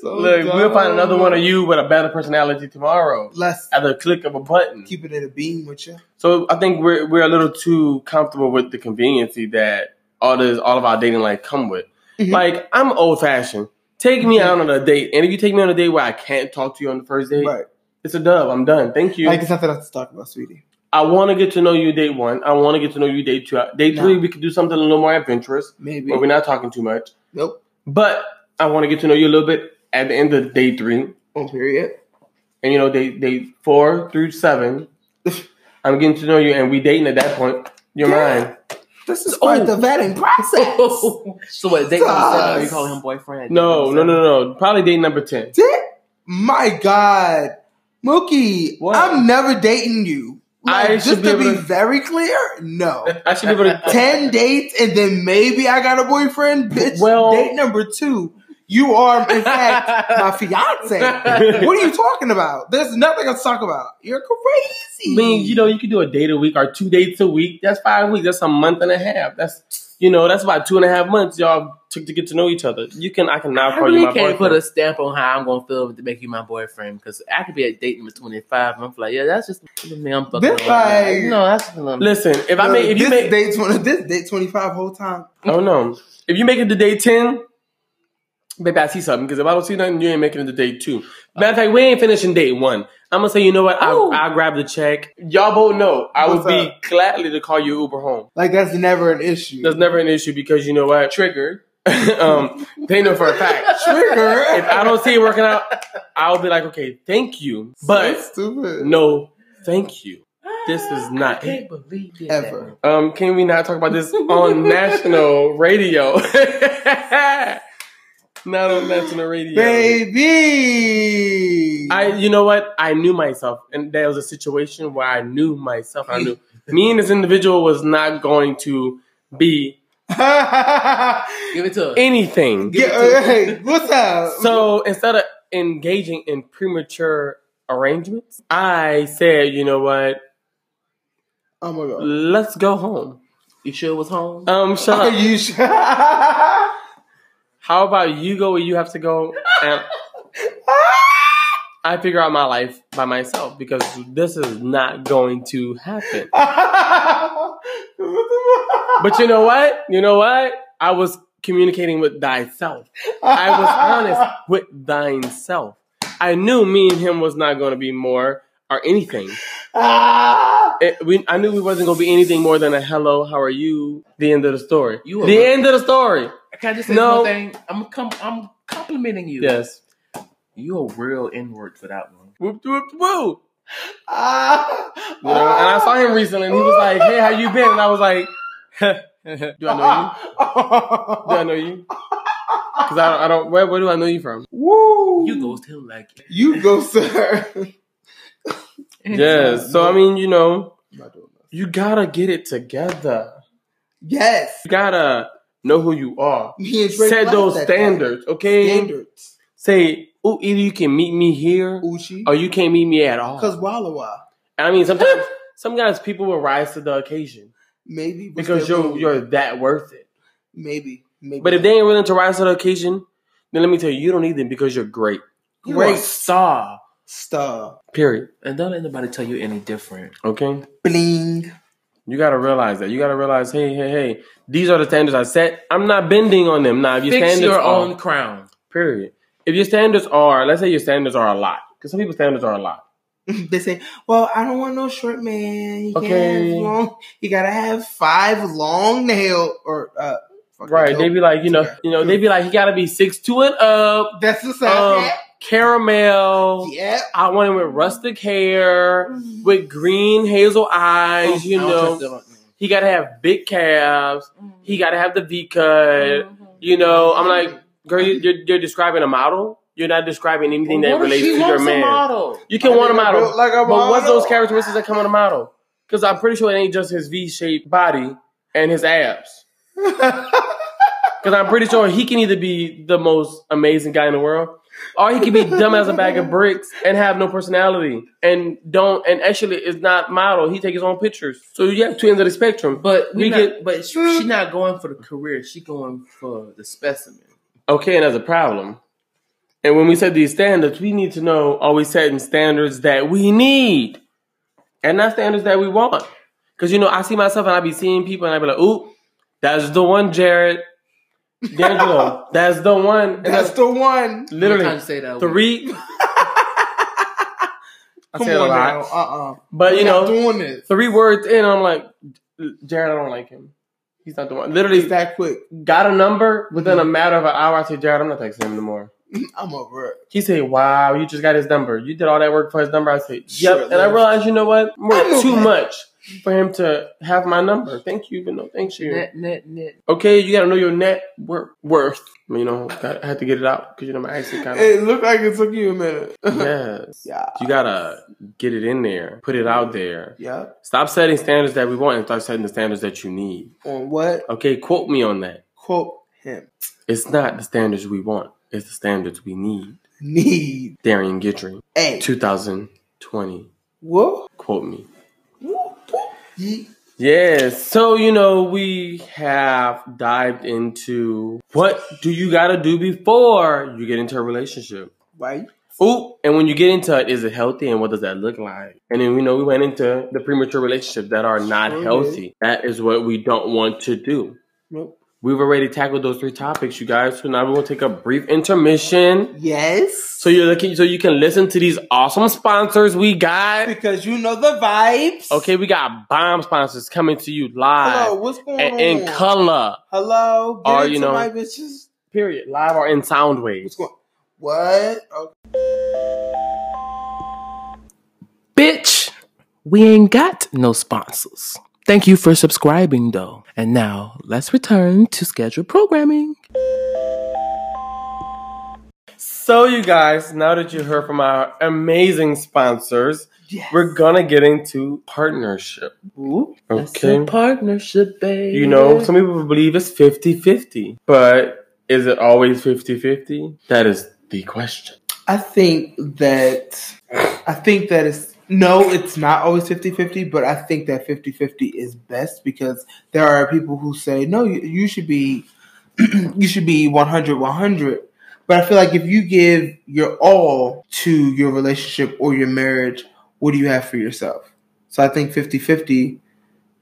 So Look, we'll find another one of you with a better personality tomorrow Let's at the click of a button. keep it in a beam with you. So I think we're we're a little too comfortable with the conveniency that all this all of our dating life come with. Mhm. Like I'm old fashioned. Take me out on a date, and if you take me on a date where I can't talk to you on the first date, Right. it's a dub. I'm done. Thank you. Like, it's nothing else to talk about, sweetie. I want to get to know you day one. I want to get to know you day two. Day No. three, we could do something a little more adventurous, Maybe. But we're not talking too much. Nope. But I want to get to know you a little bit at the end of day three. On period. and you know they they four through seven. [laughs] I'm getting to know you, and we dating at that point. You're Yeah. mine. This is quite Oh. the vetting process. [laughs] so what? Date number seven? Are you Sus. calling him boyfriend? No, no, no, no. Probably date number ten. Dick? My God. Mookie, What? I'm never dating you. Like, I just to be to- very clear, no. I should be able to. [laughs] 10 dates and then maybe I got a boyfriend? Bitch, Well- date number two. You are, in [laughs] fact, my fiance. What are you talking about? There's nothing else to talk about. You're crazy. I mean, you know, you can do a date a week or two dates a week. That's five weeks. That's a month and a half. That's you know, that's about two and a half months y'all took to get to know each other. You can, I can now I call you really my can't boyfriend. put a stamp on how I'm gonna feel to make you my boyfriend because I could be at date number 25 and I'm like, yeah, that's just the me I'm fucking. This like- no, that's just a. Listen, if I make, if you make, day 20, this date 25 whole time. oh no, if you make it to day ten, baby, I see something. Because if I don't see nothing, you ain't making it to day two. Matter of fact, we ain't finishing day one. I'm gonna say, you know what? I'll. I'll grab the check. Y'all both know I would What's be up? gladly to call you Uber home. Like, that's never an issue. That's never an issue because you know what? triggered. [laughs] um, they know for a fact. [laughs] Trigger. If I don't see it working out, I'll be like, okay, thank you, but So stupid. no, thank you. This is not I can't believe it. Ever. Um, can we not talk about this on national [laughs] radio? Not on national radio. Baby. I, you know what? I knew myself, and there was a situation where I knew myself. I knew [laughs] me and this individual was not going to be [laughs] Give it to us. anything. Get, hey, what's up? So instead of engaging in premature arrangements, I said, you know what? oh my god. Let's go home. You sure it was home? Um, shut [laughs] Are up. you sure? How about you go where you have to go and [laughs] I figure out my life by myself because this is not going to happen. [laughs] But you know what? You know what? I was communicating with thyself. I was honest [laughs] with thine self. I knew me and him was not going to be more or anything. It- we, I knew we wasn't going to be anything more than a hello, how are you? The end of the story. You the end of the story. Can I just say No. one thing? I'm com- I'm complimenting you. Yes. You a real N-word for that one. Whoop, whoop, whoop. Ah! You know, and I saw him recently, and he was like, "Hey, how you been?" And I was like, [laughs] "Do I know you? Do I know you? [laughs] Because I don't. I don't where, where do I know you from?" Woo! You ghost him like You go, her. [laughs] Yes. So I mean, you know, you gotta get it together. yes. You gotta know who you are. Me and Drake Set like those standards, guy. okay? Standards. Say, oh, either you can meet me here, Uchi. or you can't meet me at all. Because Walla Walla. I mean, sometimes, [laughs] sometimes people will rise to the occasion Maybe. because you're rude. you're that worth it. Maybe. Maybe. But if they ain't willing to rise to the occasion, then let me tell you, you don't need them because you're great. you Great. a star. Star. Period. And don't let anybody tell you any different. Okay. Bling. You gotta realize that. You gotta realize, hey, hey, hey, these are the standards I set. I'm not bending on them. Now, if your Fix standards your are, own crown. period. If your standards are, let's say your standards are a lot, because some people's standards are a lot. [laughs] they say, "Well, I don't want no short man. You Okay. can't have long. You gotta have five long nail or uh, Right? dope. They be like, you know, Yeah. you know, they be like, he gotta be six two and up, That's the um, side. Caramel. yeah. I want him with rustic hair, with green hazel eyes. You I know, he gotta have big calves. He gotta have the V cut. Mm-hmm. You know, I'm like, girl, you- you're, you're describing a model. You're not describing anything that relates to your man. model? You can I want a model, built like a but what's those characteristics that come on a model? Because I'm pretty sure it ain't just his V-shaped body and his abs. [laughs] [laughs] Because I'm pretty sure he can either be the most amazing guy in the world, or he can be dumb as a bag of bricks and have no personality and don't and actually is not model. He take his own pictures. So you have two ends of the spectrum. But we We not, get- but she's she not going for the career. She going for the specimen. Okay, and that's a problem. And when we set these standards, we need to know are we setting standards that we need and not standards that we want? Because, you know, I see myself and I be seeing people and I be like, ooh, that's the one, Jared. D'Angelo, that's the one. That's that's the one. What time literally say that? three. [laughs] I Come said a on lot. now. Uh uh But, you know, doing this. three words in, I'm like, Jared, I don't like him. He's not the one. Literally, It's that quick. got a number within a matter of an hour. I said, Jared, I'm not texting him anymore. [laughs] I'm over it. He said, "Wow, you just got his number. You did all that work for his number." I said, "Yep." Sure, and I Liz. realized, you know what? I More too much for him to have my number. Thank you, but no, thank you. Net, net, net. Okay, you gotta know your net wor- worth. You know, got, I had to get it out because you know my accent kind of. It looked like it took you a minute. [laughs] yes. Yeah. You gotta get it in there, put it out there. Yeah. Stop setting standards that we want and start setting the standards that you need. On what? Okay, quote me on that. Quote him. It's not the standards we want. It's the standards we need. Need. Darian Gidry, Hey. 2020. Whoa. Quote me. Ye- Yes. So, you know, we have dived into what do you got to do before you get into a relationship? Right. Ooh, and when you get into it, is it healthy and what does that look like? And then, you know, we went into the premature relationships that are not Sure healthy. That is what we don't want to do. Nope. We've already tackled those three topics, you guys. So now we're going to take a brief intermission. Yes. So you're looking, so you can listen to these awesome sponsors we got. because you know the vibes. Okay, we got bomb sponsors coming to you live. Hello. What's going and on? in color. Hello. Get Or, into you know- my bitches. Period. Live or in sound What's waves. going? What? Okay. Bitch, we ain't got no sponsors. Thank you for subscribing, though. And now let's return to scheduled programming. So, you guys, now that you heard from our amazing sponsors, Yes. we're gonna get into partnership. Ooh, Okay. partnership, baby. You know, some people believe it's 50 50, but is it always 50 50? That is the question. I think that I think that it's no, it's not always 50-50, but I think that 50-50 is best because there are people who say, no, you, you should be [clears throat] you should be 100 100. But I feel like if you give your all to your relationship or your marriage, what do you have for yourself? So I think 50 50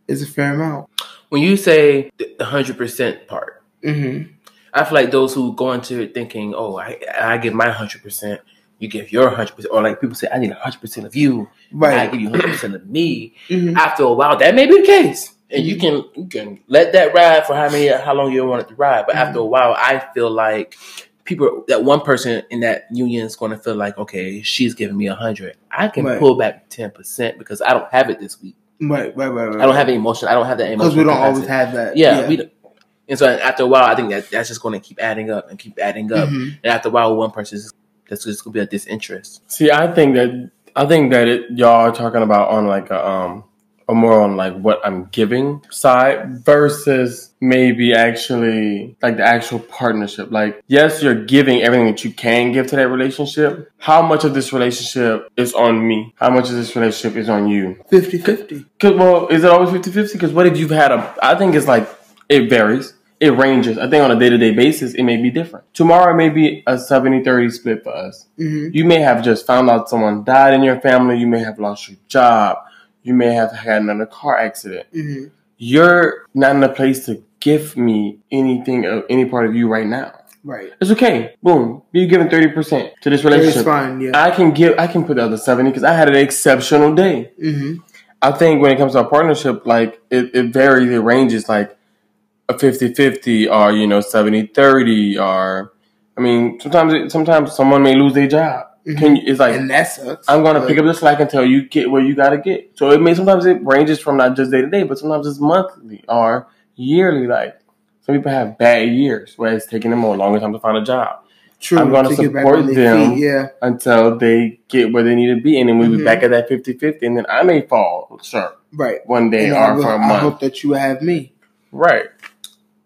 is a fair amount. When you say the hundred percent part, Mm-hmm. I feel like those who go into it thinking, "Oh, I, I give my hundred percent, you give your hundred percent," or like people say, "I need hundred percent of you, right? I give you hundred percent of me." Mhm. After a while, that may be the case, and you can you can let that ride for how many how long you want it to ride. But after a while, I feel like people that one person in that union is going to feel like, okay, she's giving me a hundred, I can Right. pull back ten percent because I don't have it this week. Right, right, right, right. I don't have any emotion. I don't have that emotion because we don't always have that. yeah, we don't. And so after a while, I think that that's just going to keep adding up and keep adding up. Mhm. And after a while, one person is that's just going to be a disinterest. See, I think that I think that it, y'all are talking about on like a um a more on like what I'm giving side versus maybe actually like the actual partnership. Like, yes, you're giving everything that you can give to that relationship. How much of this relationship is on me? How much of this relationship is on you? 50 50. Cause, well, is it always 50 50? Because what if you've had a, I think it's like, it varies. It ranges. I think on a day to day basis, it may be different. Tomorrow may be a 70 30 split for us. Mm-hmm. You may have just found out someone died in your family. You may have lost your job. You may have had another car accident. Mm-hmm. You're not in a place to give me anything of any part of you right now. Right. It's okay. Boom. You're giving 30% to this relationship. It's fine, yeah. I can give, I can put the other 70 because I had an exceptional day. Mm-hmm. I think when it comes to a partnership, like it, it varies, it ranges like a 50-50 or, you know, 70-30 or, I mean, sometimes, it, sometimes someone may lose their job. Can you, it's like, and that sucks. I'm going to But- pick up the slack until you get where you got to get. So it may, sometimes it ranges from not just day to day, but sometimes it's monthly or yearly. Like some people have bad years where it's taking them a longer time to find a job True. I'm gonna to support them. feet, Yeah. until they get where they need to be. And then we'll be Mhm. back at that 50-50 and then I may fall short Right. one day or will- for a month. I hope that you have me. Right.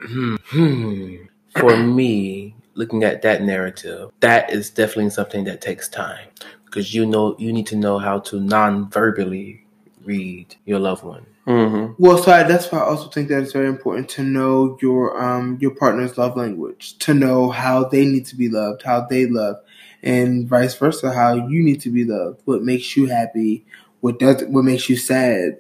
Hmm. For me, looking at that narrative, that is definitely something that takes time because you know you need to know how to non-verbally read your loved one. hmm Well, so I, that's why I also think that it's very important to know your um your partner's love language, to know how they need to be loved, how they love, and vice versa, how you need to be loved. What makes you happy? What does what makes you sad?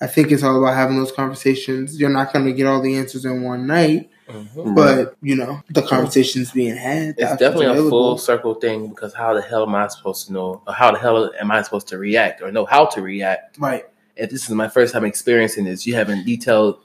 I think it's all about having those conversations. You're not going to get all the answers in one night, but you know the conversations being had. the It's options definitely a full circle thing because how the hell am I supposed to know? Or how the hell am I supposed to react or know how to react right. if this is my first time experiencing this, you haven't detailed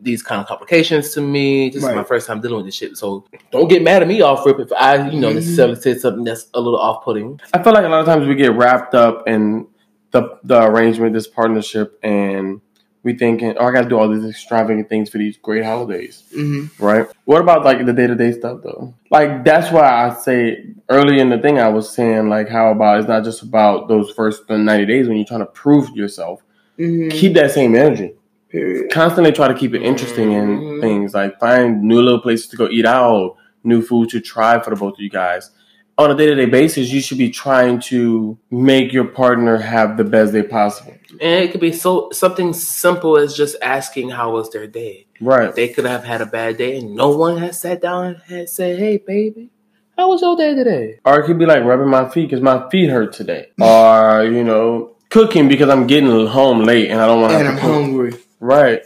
these kind of complications to me. This is my first time dealing with this shit. So don't get mad at me off rip if I, you know, Mhm. necessarily said something that's a little off putting. I feel like a lot of times we get wrapped up in the the arrangement, this partnership, and we thinking, "Oh, I got to do all these extravagant things for these great holidays." hmm right? What about like the day to day stuff though? Like that's why I say early in the thing I was saying like how about it's not just about those first ninety days when you're trying to prove yourself. hmm Keep that same energy. Period. Constantly try to keep it interesting in Mhm. things like find new little places to go eat out, new food to try for the both of you guys. On a day to day basis, you should be trying to make your partner have the best day possible. And it could be so something simple as just asking how was their day. Right. They could have had a bad day and no one has sat down and said, Hey baby, how was your day today? Or it could be like rubbing my feet because my feet hurt today. Or, you know, cooking because I'm getting home late and I don't want to And have I'm cook. hungry. Right.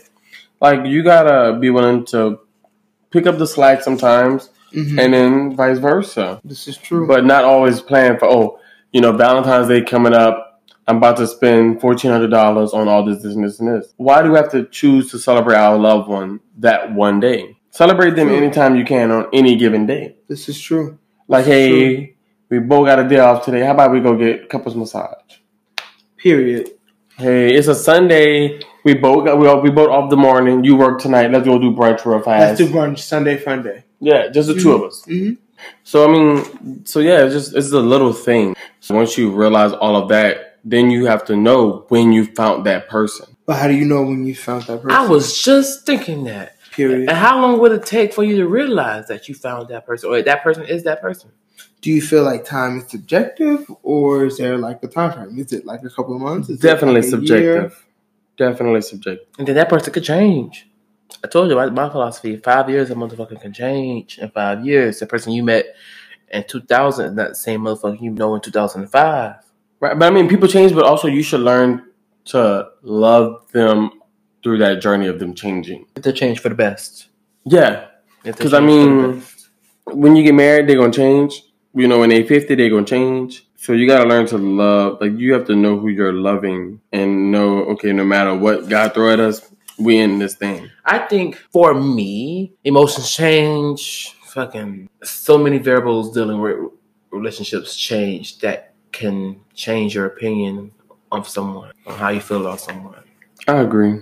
Like you gotta be willing to pick up the slack sometimes hmm and then vice versa. this is true. But not always plan for oh, you know, Valentine's Day coming up. I'm about to spend fourteen hundred dollars on all this, this, and this, and this. Why do we have to choose to celebrate our loved one that one day? Celebrate them True. anytime you can on any given day. this is true. Like, hey, we both got a day off today. How about we go get couples massage? Period. Hey, it's a Sunday. We both got we, all, we both off the morning. You work tonight. Let's go do brunch real fast. Let's do brunch Sunday, fun day. Yeah, just the two of us. hmm So I mean, so yeah, it's just it's a little thing. So once you realize all of that, then you have to know when you found that person. But how do you know when you found that person? I was just thinking that. Period. And how long would it take for you to realize that you found that person or that person is that person? Do you feel like time is subjective, or is there like a time frame? Is it like a couple of months? Is it Definitely like a subjective. year? Definitely subjective. And then that person could change. I told you my, my philosophy: five years, a motherfucker can change in five years. The person you met in two thousand is not the same motherfucker you know in two thousand and five. Right, but I mean, people change, but also you should learn to love them through that journey of them changing. To change for the best. Yeah, Because I change for the mean- when you get married, they're gonna change. You know, when they're fifty, they're gonna change. So you gotta learn to love. Like you have to know who you're loving and know. Okay, no matter what God throw at us, we in this thing. I think for me, emotions change. Fucking so many variables dealing with relationships change that can change your opinion of someone, on how you feel about someone. I agree.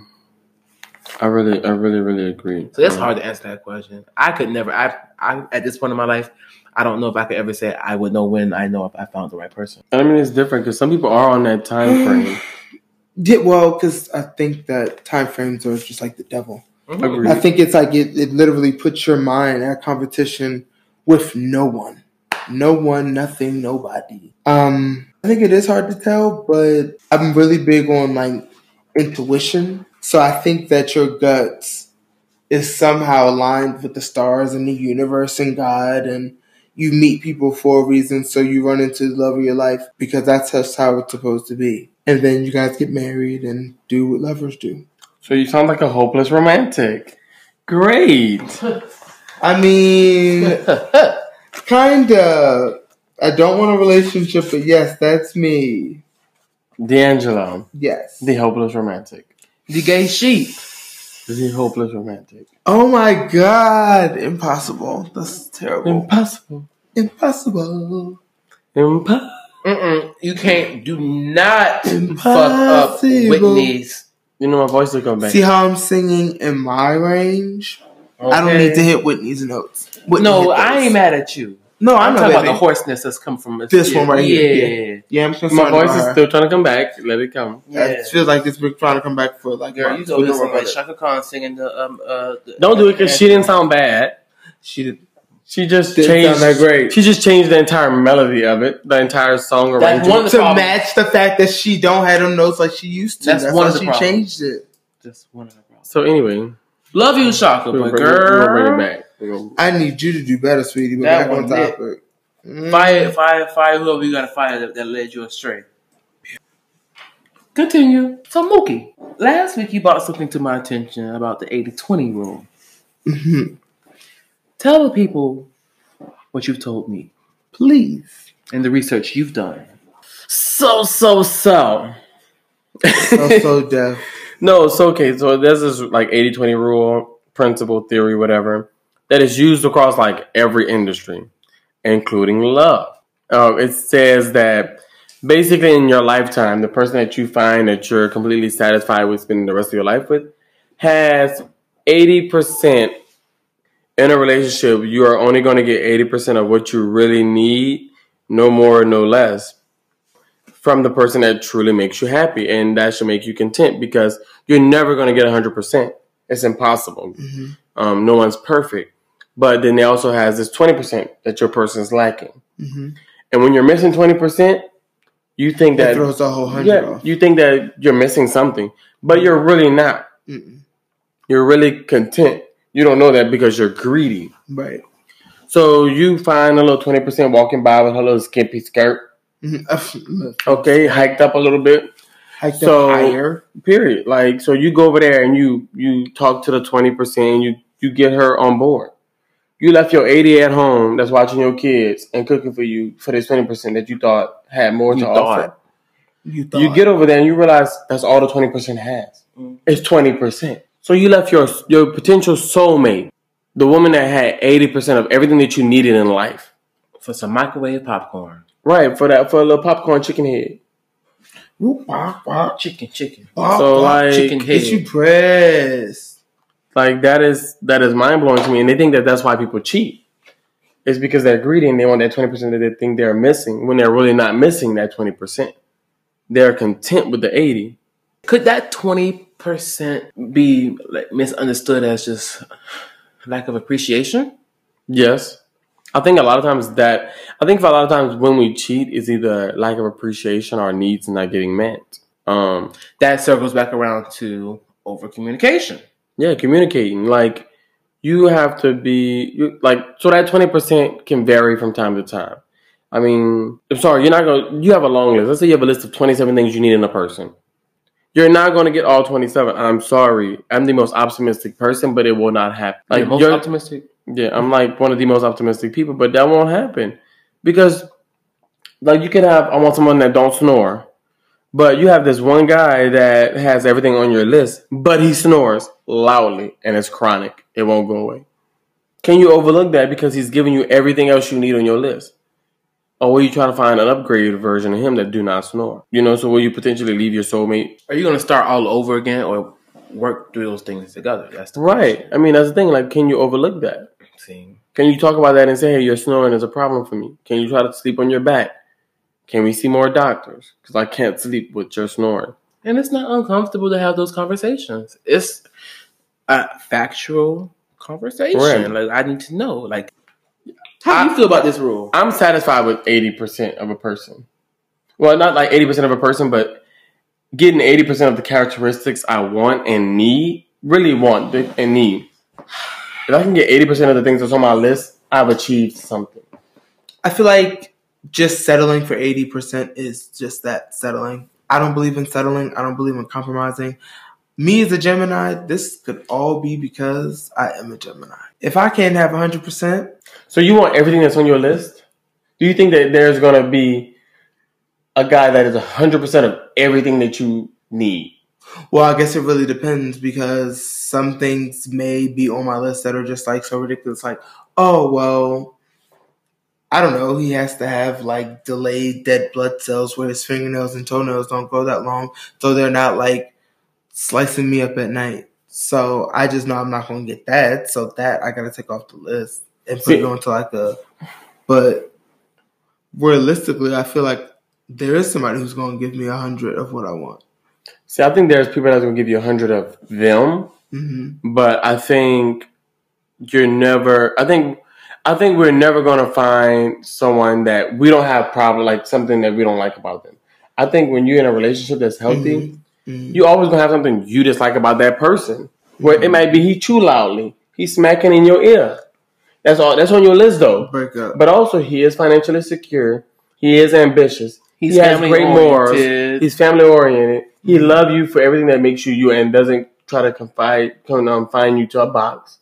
I really, I really, really agree. So that's Um, hard to answer that question. I could never. I, I at this point in my life, I don't know if I could ever say I would know when I know if I found the right person. I mean, it's different because some people are on that time frame. [laughs] Yeah, well, because I think that time frames are just like the devil. Agreed. I think it's like it, it literally puts your mind at competition with no one. No one, nothing, nobody. Um, I think it is hard to tell, but I'm really big on like intuition. So I think that your guts is somehow aligned with the stars and the universe and God and you meet people for a reason, so you run into the love of your life because that's just how it's supposed to be. And then you guys get married and do what lovers do. So you sound like a hopeless romantic. Great. I mean, [laughs] Kinda. I don't want a relationship, but yes, that's me. D'Angelo, Yes. the hopeless romantic. the gay sheep. The hopeless romantic. Oh my god. Impossible. That's terrible. Impossible. Impossible. Impossible. Mm-mm. You can't. Do not fuck up Impossible. Whitney's. You know my voice will come back. See how I'm singing in my range? I don't need to hit Whitney's notes. Whitney No, I ain't mad at you. No, I'm I'm talking not about the mad. hoarseness that's come from This yeah, one right yeah. here, Yeah, yeah. I'm just my voice is still trying to come back. Let it come. Yeah. It feels like it's been trying to come back for like Girl, you months. go don't listen worry like about it. Chaka Khan singing the um uh. The, Don't do it because she didn't sound bad. She did. She just Didn't changed. sound that great. She just changed the entire melody of it, the entire song That's arrangement. one of the to problem. match the fact that she don't have them notes like she used to. That's That's, one why of the she problems. changed it. Just one of the problems. So anyway, Love you, Chaka, we'll but bring, it, we'll girl, bring it back. We're I need you to do better, sweetie. But That back on one lit. topic. Mm. Fire, fire, fire, whoever you gotta fire that, that led you astray. Continue. So, Mookie, last week you brought something to my attention about the 80 20 rule. Mhm. Tell the people what you've told me Please. and the research you've done. So so so. I'm so deaf. [laughs] No, it's okay. So there's this like 80-20 rule, principle, theory, whatever, that is used across like every industry, including love. Um, it says that basically in your lifetime, the person that you find that you're completely satisfied with spending the rest of your life with has 80% in a relationship. You are only going to get 80% of what you really need, no more, no less from the person that truly makes you happy and that should make you content because you're never going to get 100% it's impossible Mhm. um, no one's perfect but then they also has this 20% that your person is lacking Mhm. and when you're missing 20% you think That that throws the whole hundred yeah off. you think that you're missing something but you're really not Mm-mm. you're really content you don't know that because you're greedy Right. so you find a little 20% walking by with her little skimpy skirt Mhm. [laughs] okay hiked up a little bit Hiked So- up higher. Period. Like so you go over there and you you talk to the twenty percent, you you get her on board. You left your eighty at home that's watching your kids and cooking for you for this twenty percent that you thought had more You to thought. offer. You thought. You get over there and you realize that's all the twenty percent has. Mm. It's twenty percent. So you left your your potential soulmate, the woman that had eighty percent of everything that you needed in life. For some microwave popcorn. Right, for that for a little popcorn chicken head. Wop, wop, Chicken, chicken. wop, So, like- Chicken head. Get you pressed. Like that is that is mind blowing to me, and they think that that's why people cheat. It's because they're greedy and they want that twenty percent that they think they're missing when they're really not missing that twenty percent. They're content with the eighty. Could that 20% be like, misunderstood as just lack of appreciation? Yes, I think a lot of times that I think for a lot of times when we cheat is either lack of appreciation or needs not getting met. Um, That circles back around to over communication. Yeah, communicating. Like you have to be you, like so that twenty percent can vary from time to time. I mean, I'm sorry, you're not gonna. You have a long list. Let's say you have a list of twenty seven things you need in a person. You're not going to get all 27. I'm sorry. I'm the most optimistic person, but it will not happen. Like Like most you're, optimistic. Yeah, I'm like one of the most optimistic people, but that won't happen because, like, you can have I want someone that don't snore, but you have this one guy that has everything on your list, but he snores loudly and it's chronic. It won't go away. Can you overlook that because he's giving you everything else you need on your list? Or will you try to find an upgraded version of him that do not snore? You know, so will you potentially leave your soulmate? Are you going to start all over again or work through those things together? That's the Right. I mean, that's the thing. Like, can you overlook that? question. Can you talk about that and say, hey, your snoring is a problem for me? Can you try to sleep on your back? Can we see more doctors? Because I can't sleep with your snoring. And it's not uncomfortable to have those conversations. It's a factual conversation. Right. Like I need to know. Like how do you feel about this rule? I'm satisfied with 80% of a person. Well, not like 80% of a person, but getting 80% of the characteristics I want and need, really want and need. If I can get 80% of the things that's on my list, I've achieved something. I feel like just settling for 80% is just that settling. I don't believe in settling. I don't believe in compromising. Me as a Gemini, this could all be because I am a Gemini. If I can't have 100%, So you want everything that's on your list? Do you think that there's going to be a guy that is 100% of everything that you need? well, I guess it really depends because some things may be on my list that are just like so ridiculous. Like, oh, well, I don't know. He has to have like delayed dead blood cells where his fingernails and toenails don't grow that long. So they're not like slicing me up at night. So I just know I'm not going to get that. So that I got to take off the list and put it onto like a, but realistically, I feel like there is somebody who's going to give me a hundred of what I want. See, I think there's people that's going to give you a 100 of them, hmm but I think you're never, I think, I think we're never going to find someone that we don't have problem, like something that we don't like about them. I think when you're in a relationship that's healthy, Mhm. you always gonna have something you dislike about that person. Where it might be he chew loudly, he's smacking in your ear. That's all. That's on your list though. break up. But also, he is financially secure. He is ambitious. He's he has family great morals. He's family oriented. He love you for everything that makes you you, and doesn't try to confide, confine you to a box.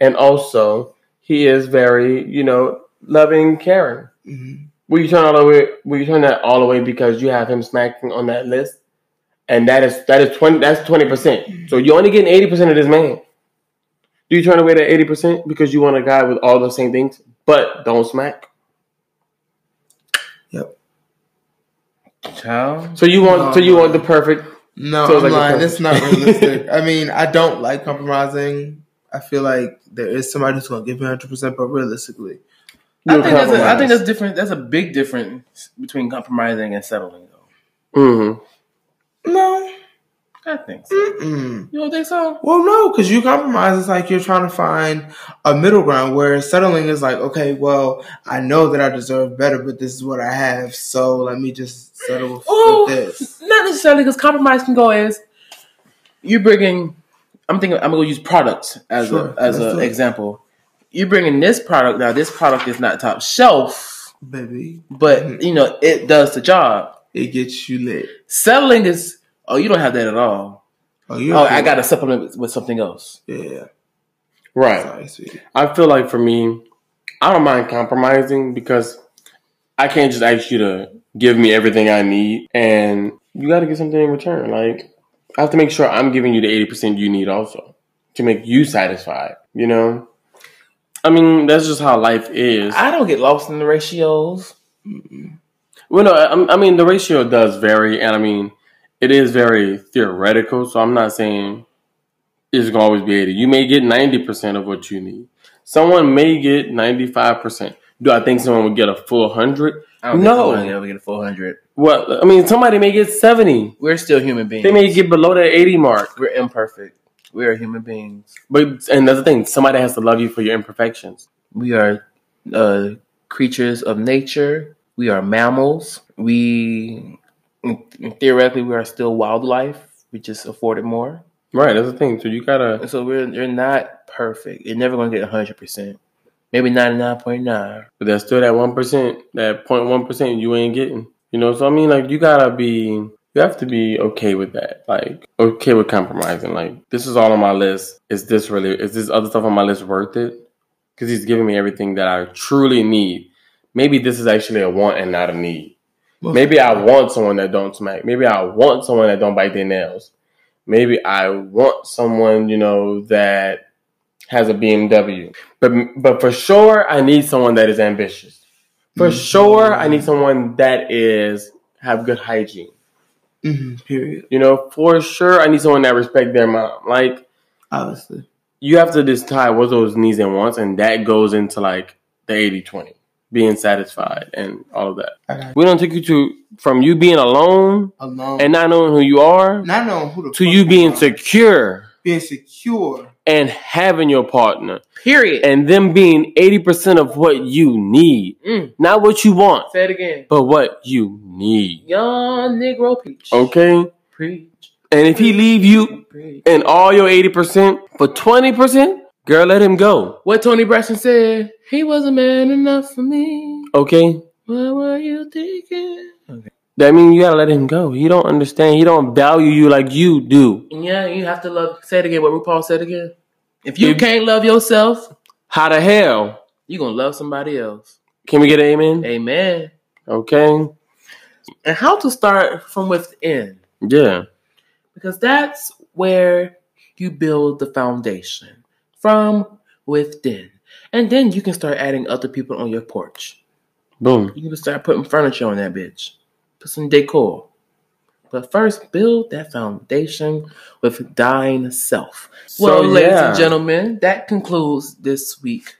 And also, he is very, you know, loving, caring. Mhm. Will you turn all the way? Will you turn that all the way because you have him smacking on that list? And that is that is twenty. That's twenty percent. So you're only getting eighty percent of this man. Do you turn away that eighty percent because you want a guy with all those same things, but don't smack? Yep. Child. So you want No, so you no. want the perfect. No, So it's I'm like lying. It's not realistic. I mean, I don't like compromising. I feel like there is somebody who's going to give me 100%, but realistically, I think, that's a, I think that's different. That's a big difference between compromising and settling, though. Mm-hmm. no. I think so. Mm-mm. You don't think so? Well, no, because you compromise, it's like you're trying to find a middle ground where settling is like, okay, well, I know that I deserve better, but this is what I have, so let me just settle with, Oh, with this. not necessarily because compromise can go as you're bringing. I'm thinking I'm gonna use products as Sure, a as an example. You're bringing this product now. This product is not top shelf, Baby, but Mhm. you know it does the job. it gets you lit. Settling is oh you don't have that at all. Oh, you're Oh. I got to supplement with, something else. Yeah. Right. Sorry, sweetie. I feel like for me, I don't mind compromising because I can't just ask you to give me everything I need, and you got to get something in return. Like I have to make sure I'm giving you the eighty percent you need also to make you satisfied. You know, I mean that's just how life is. I don't get lost in the ratios. Well, no, I, I mean the ratio does vary, and I mean it is very theoretical. So I'm not saying it's gonna always be eighty. You may get ninety percent of what you need. Someone may get ninety five percent. Do I think someone would get a full hundred? I don't No. think ever get a four hundred. Well, I mean, somebody may get seventy. We're still human beings. They may get below that eighty mark. We're imperfect. We are human beings. But and that's the thing. Somebody has to love you for your imperfections. We are uh, creatures of nature. We are mammals. We theoretically we are still wildlife. We just afford it more. Right, that's the thing. So you gotta. So we're you're not perfect. You're never gonna get hundred percent. Maybe ninety nine point nine. But that's still that one percent, that 0.1 percent you ain't getting. You know, so I mean, like you gotta be, you have to be okay with that. Like okay with compromising. Like this is all on my list. Is this really? Is this other stuff on my list worth it? Because he's giving me everything that I truly need. Maybe this is actually a want and not a need. Maybe I want someone that don't smack. Maybe I want someone that don't bite their nails. Maybe I want someone, you know, that has a BMW. But but for sure, I need someone that is ambitious. For Mhm. sure, I need someone that is have good hygiene. hmm Period. You know, for sure, I need someone that respect their mom. Like Obviously. you have to decide what those needs and wants, and that goes into like the 80-20, being satisfied and all of that. I We don't take you to from you being alone alone and not knowing who you are not knowing who the to you being are. secure being secure. and having your partner Period. and them being 80% of what you need. Mm. Not what you want, Say it again. but what you need. Young Negro Peach. Okay? Preach. And if he leave you Preach. and all your 80% for 20%, girl, let him go. What Toni Braxton said, he wasn't man enough for me. Okay? What were you thinking? Okay. That means you gotta let him go. He don't understand. He don't value you like you do. Yeah, you have to love. Say it again. What RuPaul said again. If you If- can't love yourself, How the hell? you gonna love somebody else. Can we get an amen? Amen. Okay? And how to start from within, Yeah. because that's where you build the foundation from within, and then you can start adding other people on your porch. Boom. You can start putting furniture on that bitch. Put some decor. But first, build that foundation with thine self. well, So, ladies yeah. and gentlemen, that concludes this week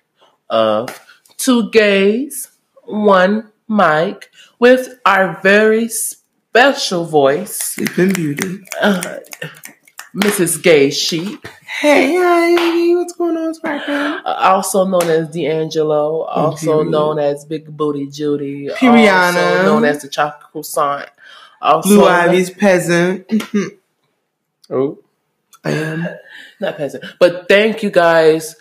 of Two Gays, One Mic with our very special voice, Sleeping Beauty. uh, Mrs. Gay Sheep, Hey, hi, what's going on, Sparkle? uh, also known as D'Angelo, also known as Big Booty Judy, Periana. also known as the Chocolate Croissant, also Blue Ivy's peasant. [laughs] Oh. I am. [laughs] not peasant. But thank you guys.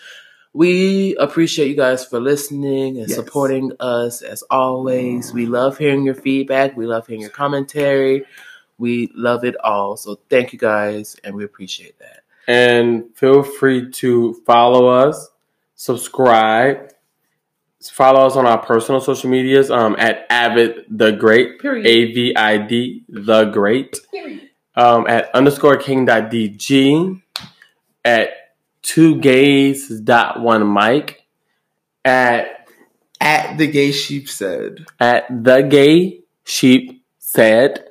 We appreciate you guys for listening and Yes. supporting us as always. We love hearing your feedback. We love hearing your commentary. We love it all. So thank you guys, and we appreciate that. And feel free to follow us, subscribe, follow us on our personal social medias um, at Avid the Great, Period. A V I D the Great, um, at underscore king dot DG, at two gays dot one mic, at At the gay sheep said. at the gay sheep said.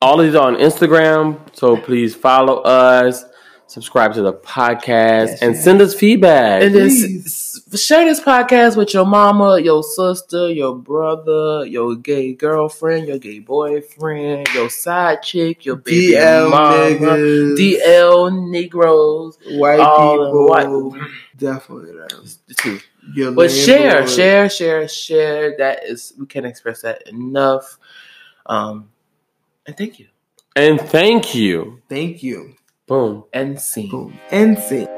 All of these are on Instagram, so please follow us, subscribe to the podcast, Yes, and yes. send us feedback. And Please. s- share this podcast with your mama, your sister, your brother, your gay girlfriend, your gay boyfriend, your side chick, your baby DL mama, niggas. DL Negroes. white all in people. white- Definitely them. the two. Your But share, landlord. share, share, share. That is, we can't express that enough. Um, and thank you. And thank you. Thank you. Boom. And scene. Boom. And see.